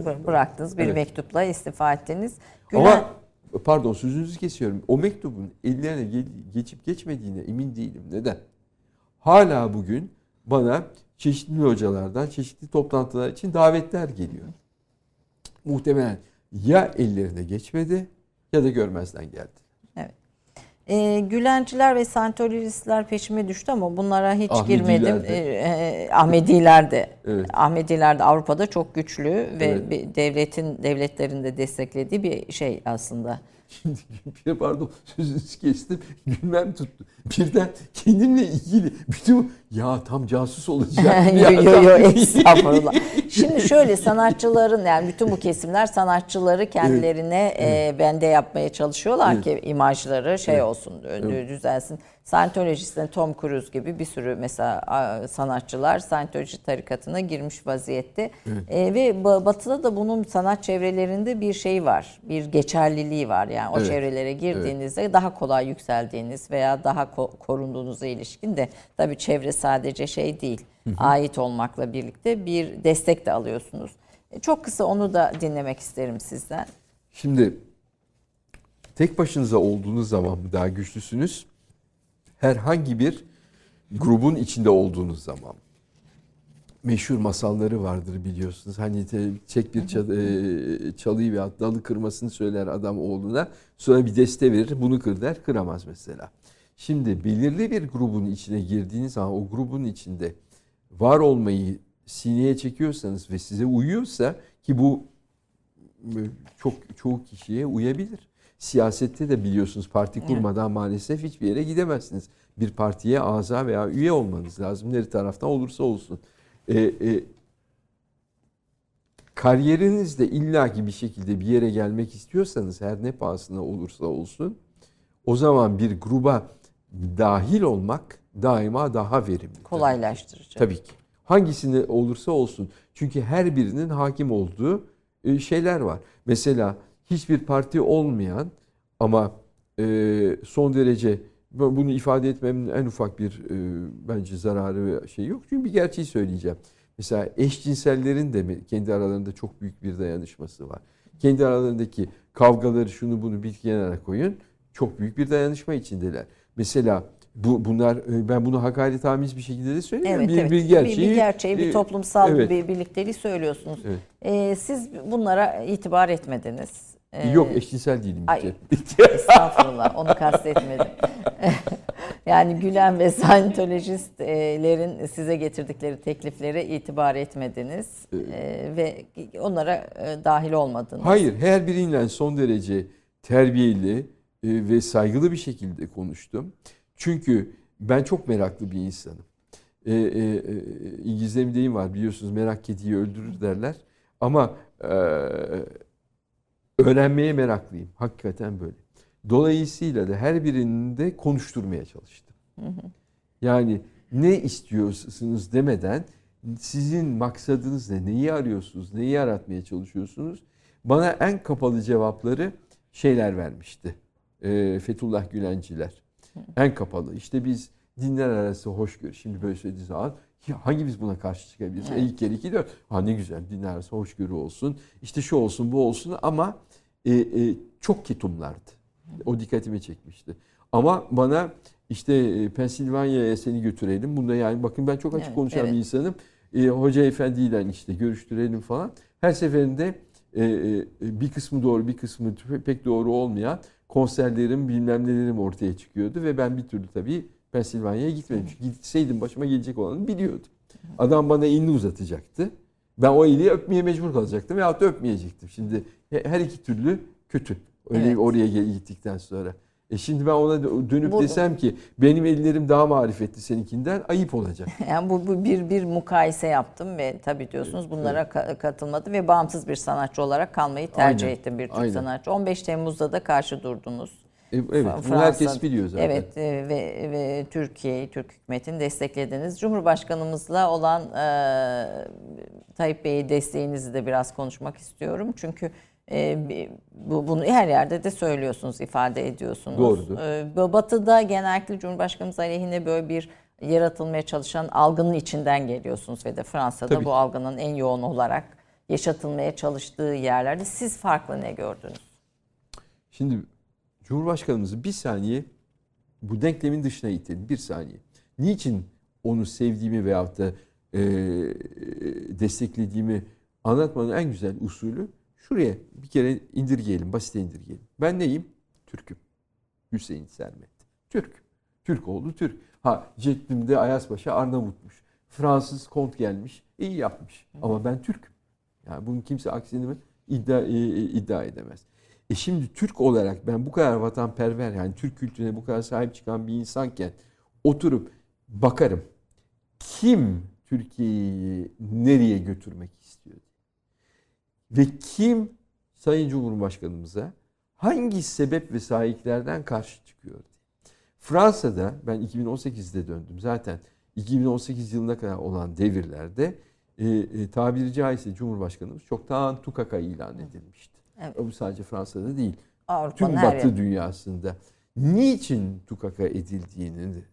Bı- Bıraktınız bir
Evet.
mektupla istifa ettiniz. Gülen-
Ama pardon sözünüzü kesiyorum. O mektubun ellerine ge- geçip geçmediğine emin değilim. Neden? Hala bugün bana çeşitli hocalardan çeşitli toplantılar için davetler geliyor. Muhtemelen ya ellerine geçmedi ya da görmezden geldi.
E, Gülenciler ve Santolistler peşime düştü ama bunlara hiç
Ahmediler
girmedim.
de.
E, e, Ahmediler de.
Evet.
Ahmediler de Avrupa'da çok güçlü ve
Evet.
bir devletin devletlerin de desteklediği bir şey aslında.
Şimdi pardon sözünüzü kestim. Gülmem tuttu. Birden kendimle ilgili bütün ya tam casus olacak.
yo yo yo estağfurullah. Şimdi şöyle sanatçıların yani bütün bu kesimler sanatçıları kendilerine e, bende yapmaya çalışıyorlar
Evet.
ki imajları şey
Evet.
olsun dü- düzelsin. Scientologist'in Tom Cruise gibi bir sürü mesela sanatçılar Scientology tarikatına girmiş vaziyette. E, ve ba- batıda da bunun sanat çevrelerinde bir şey var. Bir geçerliliği var. Yani o
Evet.
çevrelere girdiğinizde daha kolay yükseldiğiniz veya daha ko- korunduğunuza ilişkin de tabii çevre sadece şey değil. Ait olmakla birlikte bir destek de alıyorsunuz. E, Çok kısa onu da dinlemek isterim sizden.
Şimdi tek başınıza olduğunuz zaman daha güçlüsünüz? Herhangi bir grubun içinde olduğunuz zaman. Meşhur masalları vardır biliyorsunuz. Hani çek bir çal- e, çalıyı veya dalı kırmasını söyler adam oğluna. Sonra bir deste verir bunu kır der kıramaz mesela. Şimdi belirli bir grubun içine girdiğiniz zaman o grubun içinde var olmayı sineye çekiyorsanız ve size uyuyorsa ki bu çok çoğu kişiye uyabilir. Siyasette de biliyorsunuz parti kurmadan maalesef hiçbir yere gidemezsiniz. Bir partiye aza veya üye olmanız lazım. Her taraftan olursa olsun. Ee, e, kariyerinizde illaki bir şekilde bir yere gelmek istiyorsanız her ne pahasına olursa olsun o zaman bir gruba dahil olmak daima daha verimli.
Kolaylaştırıcı.
Tabii ki. Hangisini olursa olsun. Çünkü her birinin hakim olduğu e, şeyler var. Mesela hiçbir parti olmayan ama e, son derece bu- bunu ifade etmemin en ufak bir e, bence zararı ve şey yok. Çünkü bir gerçeği söyleyeceğim. Mesela eşcinsellerin de mi- kendi aralarında çok büyük bir dayanışması var. Kendi aralarındaki kavgaları şunu bunu bir kenara koyun. Çok büyük bir dayanışma içindeler. Mesela Bu bunlar e, ben bunu hakaret amiz bir şekilde de söylemiyorum.
Evet,
bir,
evet.
bir gerçeği.
bir, gerçeği, bir
e,
toplumsal
evet.
bir birlikteliği söylüyorsunuz.
Evet.
Ee, siz bunlara itibar etmediniz. Ee,
Yok eşcinsel değilim.
Ay. Estağfurullah onu kastetmedim. yani Gülen ve Scientologistlerin size getirdikleri tekliflere itibar etmediniz Ee, ve onlara e, dahil olmadınız.
Hayır, her biriyle son derece terbiyeli e, ve saygılı bir şekilde konuştum. Çünkü ben çok meraklı bir insanım. E, e, e, İngilizce bir deyim var biliyorsunuz merak kediyi öldürür derler. Ama e, öğrenmeye meraklıyım. Hakikaten böyle. Dolayısıyla da her birini de konuşturmaya çalıştım. Yani ne istiyorsunuz demeden sizin maksadınız ne? Neyi arıyorsunuz? Neyi yaratmaya çalışıyorsunuz? Bana en kapalı cevapları şeyler vermişti. Ee, Fethullah Gülenciler. En kapalı. İşte biz dinler arası hoşgörü. Şimdi böyle söylediği zaman ya hangi biz buna karşı çıkabiliriz? E, ilk kere iki dört. Ha ne güzel dinler arası hoşgörü olsun. İşte şu olsun bu olsun ama e, e, çok ketumlardı. O dikkatimi çekmişti. Ama bana işte e, Pensilvanya'ya seni götürelim. Bunda yani bakın ben çok açık
Evet,
konuşan
evet.
bir insanım. E, Hoca efendiyle işte görüştürelim falan. Her seferinde e, e, bir kısmı doğru bir kısmı pe- pek doğru olmayan konserlerim bilmem nelerim ortaya çıkıyordu. Ve ben bir türlü tabii Pensilvanya'ya gitmedim. Çünkü gitseydim başıma gelecek olanı biliyordum. Adam bana elini uzatacaktı. Ben o eli öpmeye mecbur kalacaktım veyahut da öpmeyecektim. Şimdi he- her iki türlü kötü. Öyle
Evet.
oraya gittikten sonra. E şimdi ben ona dö- dönüp
Bu-
desem ki benim ellerim daha marifetli seninkinden ayıp olacak.
Yani bu, bu bir bir mukayese yaptım ve tabii diyorsunuz bunlara ka- katılmadı ve bağımsız bir sanatçı olarak kalmayı tercih
Aynen,
ettim bir Türk
aynen.
sanatçı. 15 Temmuz'da da karşı durdunuz.
E, evet,
Fra-
bunu herkes
Fransa-
biliyor zaten.
Evet e, ve, ve Türkiye'yi, Türk hükümetini desteklediniz. Cumhurbaşkanımızla olan e, Tayyip Bey'e desteğinizi de biraz konuşmak istiyorum. Çünkü e, bu bunu her yerde de söylüyorsunuz, ifade ediyorsunuz.
Doğrudur.
E, Batı'da genellikle Cumhurbaşkanımız aleyhine böyle bir yaratılmaya çalışan algının içinden geliyorsunuz ve de Fransa'da
Tabii.
bu algının en yoğun olarak yaşatılmaya çalıştığı yerlerde siz farklı ne gördünüz?
Şimdi Cumhurbaşkanımızı bir saniye bu denklemin dışına itelim. Bir saniye. Niçin onu sevdiğimi veyahut da e, desteklediğimi anlatmanın en güzel usulü şuraya bir kere indirgeyelim, basite indirgeyelim. Ben neyim? Türk'üm. Hüseyin Sermet. Türk. Türk oldu Türk. Ha Ceddim'de Ayaspaşa Arnavutmuş. Fransız kont gelmiş. iyi yapmış. Ama ben Türk'üm. Yani bunun kimse aksini iddia, e, e, iddia edemez. E şimdi Türk olarak ben bu kadar vatanperver yani Türk kültürüne bu kadar sahip çıkan bir insanken oturup bakarım kim Türkiye'yi nereye götürmek istiyor ve kim Sayın Cumhurbaşkanımıza hangi sebep ve sahiplerden karşı çıkıyor. Fransa'da ben 2018'de döndüm zaten 2018 yılına kadar olan devirlerde e, e, tabiri caizse Cumhurbaşkanımız çoktan tukaka ilan edilmişti.
Evet.
Bu sadece Fransa'da değil.
Avrupa'nın
Tüm Batı
yeri.
dünyasında niçin tukaka edildiğinin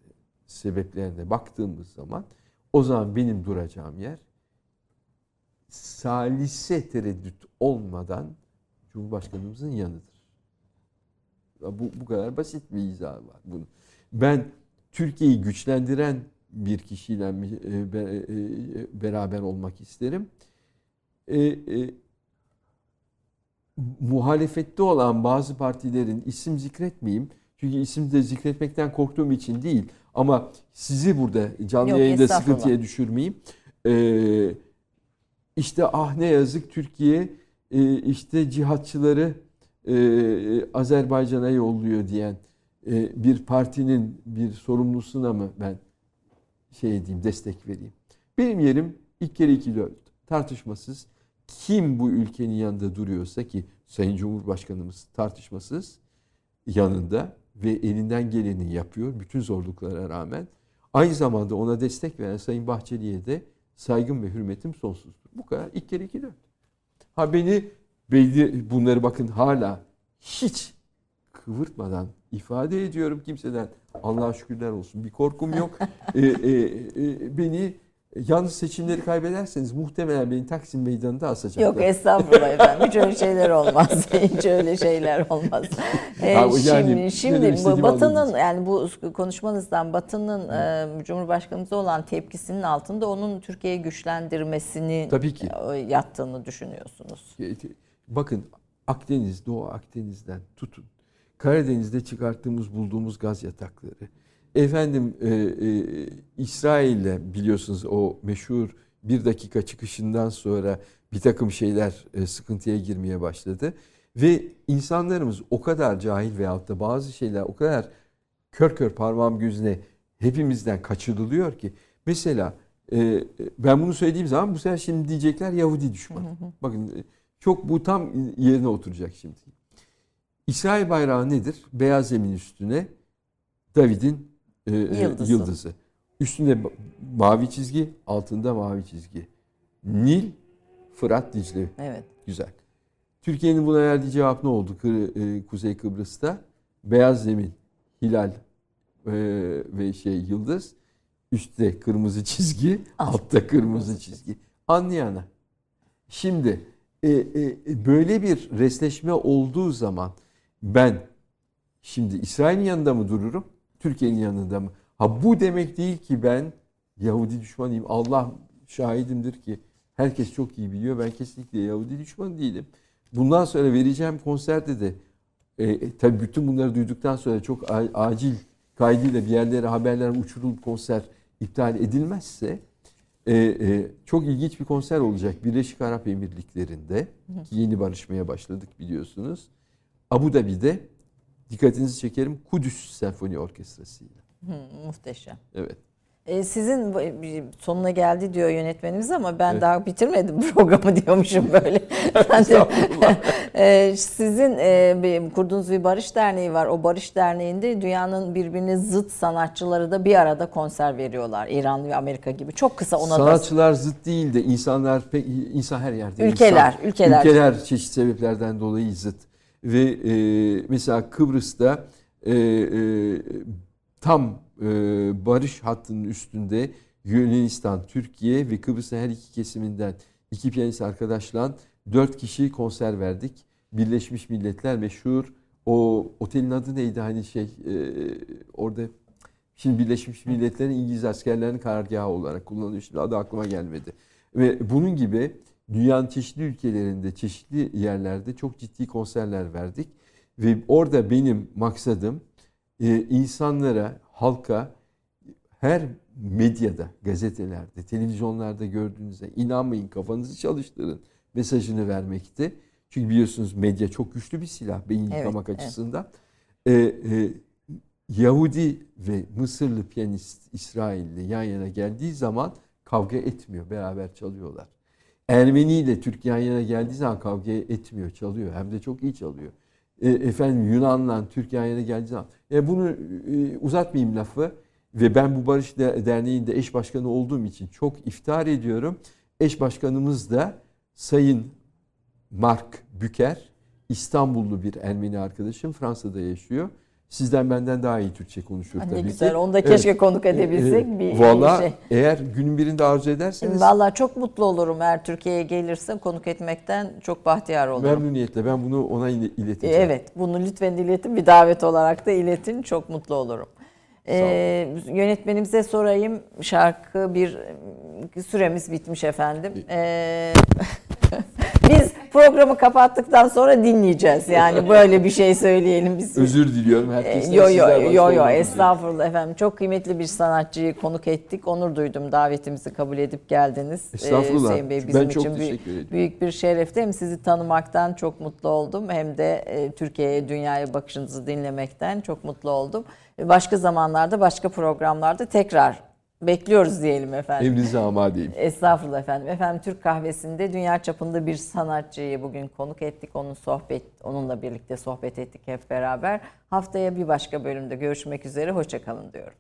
sebeplerine baktığımız zaman o zaman benim duracağım yer salise tereddüt olmadan Cumhurbaşkanımızın yanıdır. Bu, bu kadar basit bir izah var bunun. Ben Türkiye'yi güçlendiren bir kişiyle e, e, beraber olmak isterim. Muhalefette olan bazı partilerin isim zikretmeyeyim. Çünkü isim de zikretmekten korktuğum için değil. Ama sizi burada canlı
Yok,
yayında sıkıntıya düşürmeyeyim. Ee, işte ah ne yazık Türkiye e, işte cihatçıları e, Azerbaycan'a yolluyor diyen e, bir partinin bir sorumlusuna mı ben şey edeyim destek vereyim. Benim yerim ilk kere iki dört tartışmasız kim bu ülkenin yanında duruyorsa ki Sayın Cumhurbaşkanımız tartışmasız yanında ve elinden geleni yapıyor bütün zorluklara rağmen. Aynı zamanda ona destek veren Sayın Bahçeli'ye de saygım ve hürmetim sonsuzdur. Bu kadar. İlk kere iki dört. Ha beni belli bunları bakın hala hiç kıvırtmadan ifade ediyorum kimseden. Allah'a şükürler olsun. Bir korkum yok. Ee, e, e, beni Yalnız seçimleri kaybederseniz muhtemelen beni Taksim Meydanı'nda asacaklar.
Yok estağfurullah efendim. Hiç öyle şeyler olmaz. Hiç öyle şeyler olmaz. Ee,
yani
şimdi şimdi bu Batı'nın yani bu konuşmanızdan Batı'nın e, Cumhurbaşkanımıza olan tepkisinin altında onun Türkiye'yi güçlendirmesini
Tabii ki.
e, yattığını düşünüyorsunuz.
Bakın Akdeniz, Doğu Akdeniz'den tutun. Karadeniz'de çıkarttığımız, bulduğumuz gaz yatakları. Efendim e, e, İsrail'le biliyorsunuz o meşhur bir dakika çıkışından sonra bir takım şeyler e, sıkıntıya girmeye başladı. Ve insanlarımız o kadar cahil veyahut da bazı şeyler o kadar kör kör parmağım gözüne hepimizden kaçırılıyor ki. Mesela e, ben bunu söylediğim zaman bu sefer şimdi diyecekler Yahudi düşman. Bakın e, çok bu tam yerine oturacak şimdi. İsrail bayrağı nedir? Beyaz zemin üstüne David'in e, e,
Yıldızı.
yıldızı. Üstünde mavi çizgi, altında mavi çizgi. Nil, Fırat, Dicle.
Evet.
Güzel. Türkiye'nin buna verdiği cevap ne oldu e, Kuzey Kıbrıs'ta? Beyaz zemin, hilal e, ve şey yıldız. Üstte kırmızı çizgi,
Alt.
altta kırmızı çizgi. Anlayana. Şimdi e, e, böyle bir resleşme olduğu zaman ben şimdi İsrail'in yanında mı dururum? Türkiye'nin yanında mı? Ha bu demek değil ki ben Yahudi düşmanıyım. Allah şahidimdir ki herkes çok iyi biliyor. Ben kesinlikle Yahudi düşmanı değilim. Bundan sonra vereceğim konserde de e, e, tabii bütün bunları duyduktan sonra çok acil kaydıyla bir yerlere haberler uçurulup konser iptal edilmezse e, e, çok ilginç bir konser olacak Birleşik Arap Emirlikleri'nde ki yeni barışmaya başladık biliyorsunuz. Abu Dhabi'de dikkatinizi çekerim Kudüs Senfoni Orkestrası ile.
Hı, muhteşem.
Evet.
E, sizin sonuna geldi diyor yönetmenimiz ama ben
Evet.
daha bitirmedim programı diyormuşum böyle. Ben de- E, sizin e, kurduğunuz bir barış derneği var. O barış derneğinde dünyanın birbirine zıt sanatçıları da bir arada konser veriyorlar. İran ve Amerika gibi. Çok kısa ona da
Sanatçılar zıt değil de insanlar pek insan her yerde
Ülkeler,
insan.
ülkeler.
ülkeler çeşitli sebeplerden dolayı zıt ve e, mesela Kıbrıs'ta e, e, tam e, barış hattının üstünde Yunanistan, Türkiye ve Kıbrıs'ın her iki kesiminden iki piyanist arkadaşla dört kişi konser verdik. Birleşmiş Milletler meşhur o otelin adı neydi hani şey e, orada Şimdi Birleşmiş Milletler'in İngiliz askerlerinin karargahı olarak kullanılıyor. Şimdi adı aklıma gelmedi. Ve bunun gibi dünyanın çeşitli ülkelerinde, çeşitli yerlerde çok ciddi konserler verdik. Ve orada benim maksadım e, insanlara, halka her medyada, gazetelerde, televizyonlarda gördüğünüzde inanmayın kafanızı çalıştırın mesajını vermekti. Çünkü biliyorsunuz medya çok güçlü bir silah beyin
Evet,
yıkamak
evet.
açısından. E, e, Yahudi ve Mısırlı piyanist İsrailli yan yana geldiği zaman kavga etmiyor. Beraber çalıyorlar. Ermeni ile Türk yan yana geldiği zaman kavga etmiyor. Çalıyor. Hem de çok iyi çalıyor. E, efendim Yunan'la Türk yan yana geldiği zaman. E, bunu e, uzatmayayım lafı. Ve ben bu Barış De- Derneği'nde eş başkanı olduğum için çok iftihar ediyorum. Eş başkanımız da Sayın Mark Büker. İstanbullu bir Ermeni arkadaşım. Fransa'da yaşıyor. Sizden benden daha iyi Türkçe konuşuyor
ne
tabii
güzel.
ki.
Onu da keşke konuk edebilsek.
Ee,
bir
Valla
şey.
eğer günün birinde arzu ederseniz
Vallahi çok mutlu olurum eğer Türkiye'ye gelirse konuk etmekten çok bahtiyar olurum.
memnuniyetle ben bunu ona ile-
E,
ileteceğim.
Evet, bunu lütfen iletin. Bir davet olarak da iletin. Çok mutlu olurum. Ee, yönetmenimize sorayım. Şarkı bir süremiz bitmiş efendim. Ee, biz programı kapattıktan sonra dinleyeceğiz. Yani böyle bir şey söyleyelim biz.
Özür diliyorum
Ee,
herkesten.
Yo yo yo yo estağfurullah efendim. Çok kıymetli bir sanatçıyı konuk ettik. Onur duydum davetimizi kabul edip geldiniz. Ee,
Estağfurullah.
Hüseyin Bey
Ben
bizim
çok
için büyük,
teşekkür ediyorum.
büyük bir şerefti. Hem sizi tanımaktan çok mutlu oldum hem de e, Türkiye'ye, dünyaya bakışınızı dinlemekten çok mutlu oldum. Başka zamanlarda, başka programlarda tekrar bekliyoruz diyelim efendim.
Emrinize amadeyim.
Estağfurullah efendim. Efendim Türk kahvesinde dünya çapında bir sanatçıyı bugün konuk ettik. Onun sohbet, onunla birlikte sohbet ettik hep beraber. Haftaya bir başka bölümde görüşmek üzere. Hoşçakalın diyorum.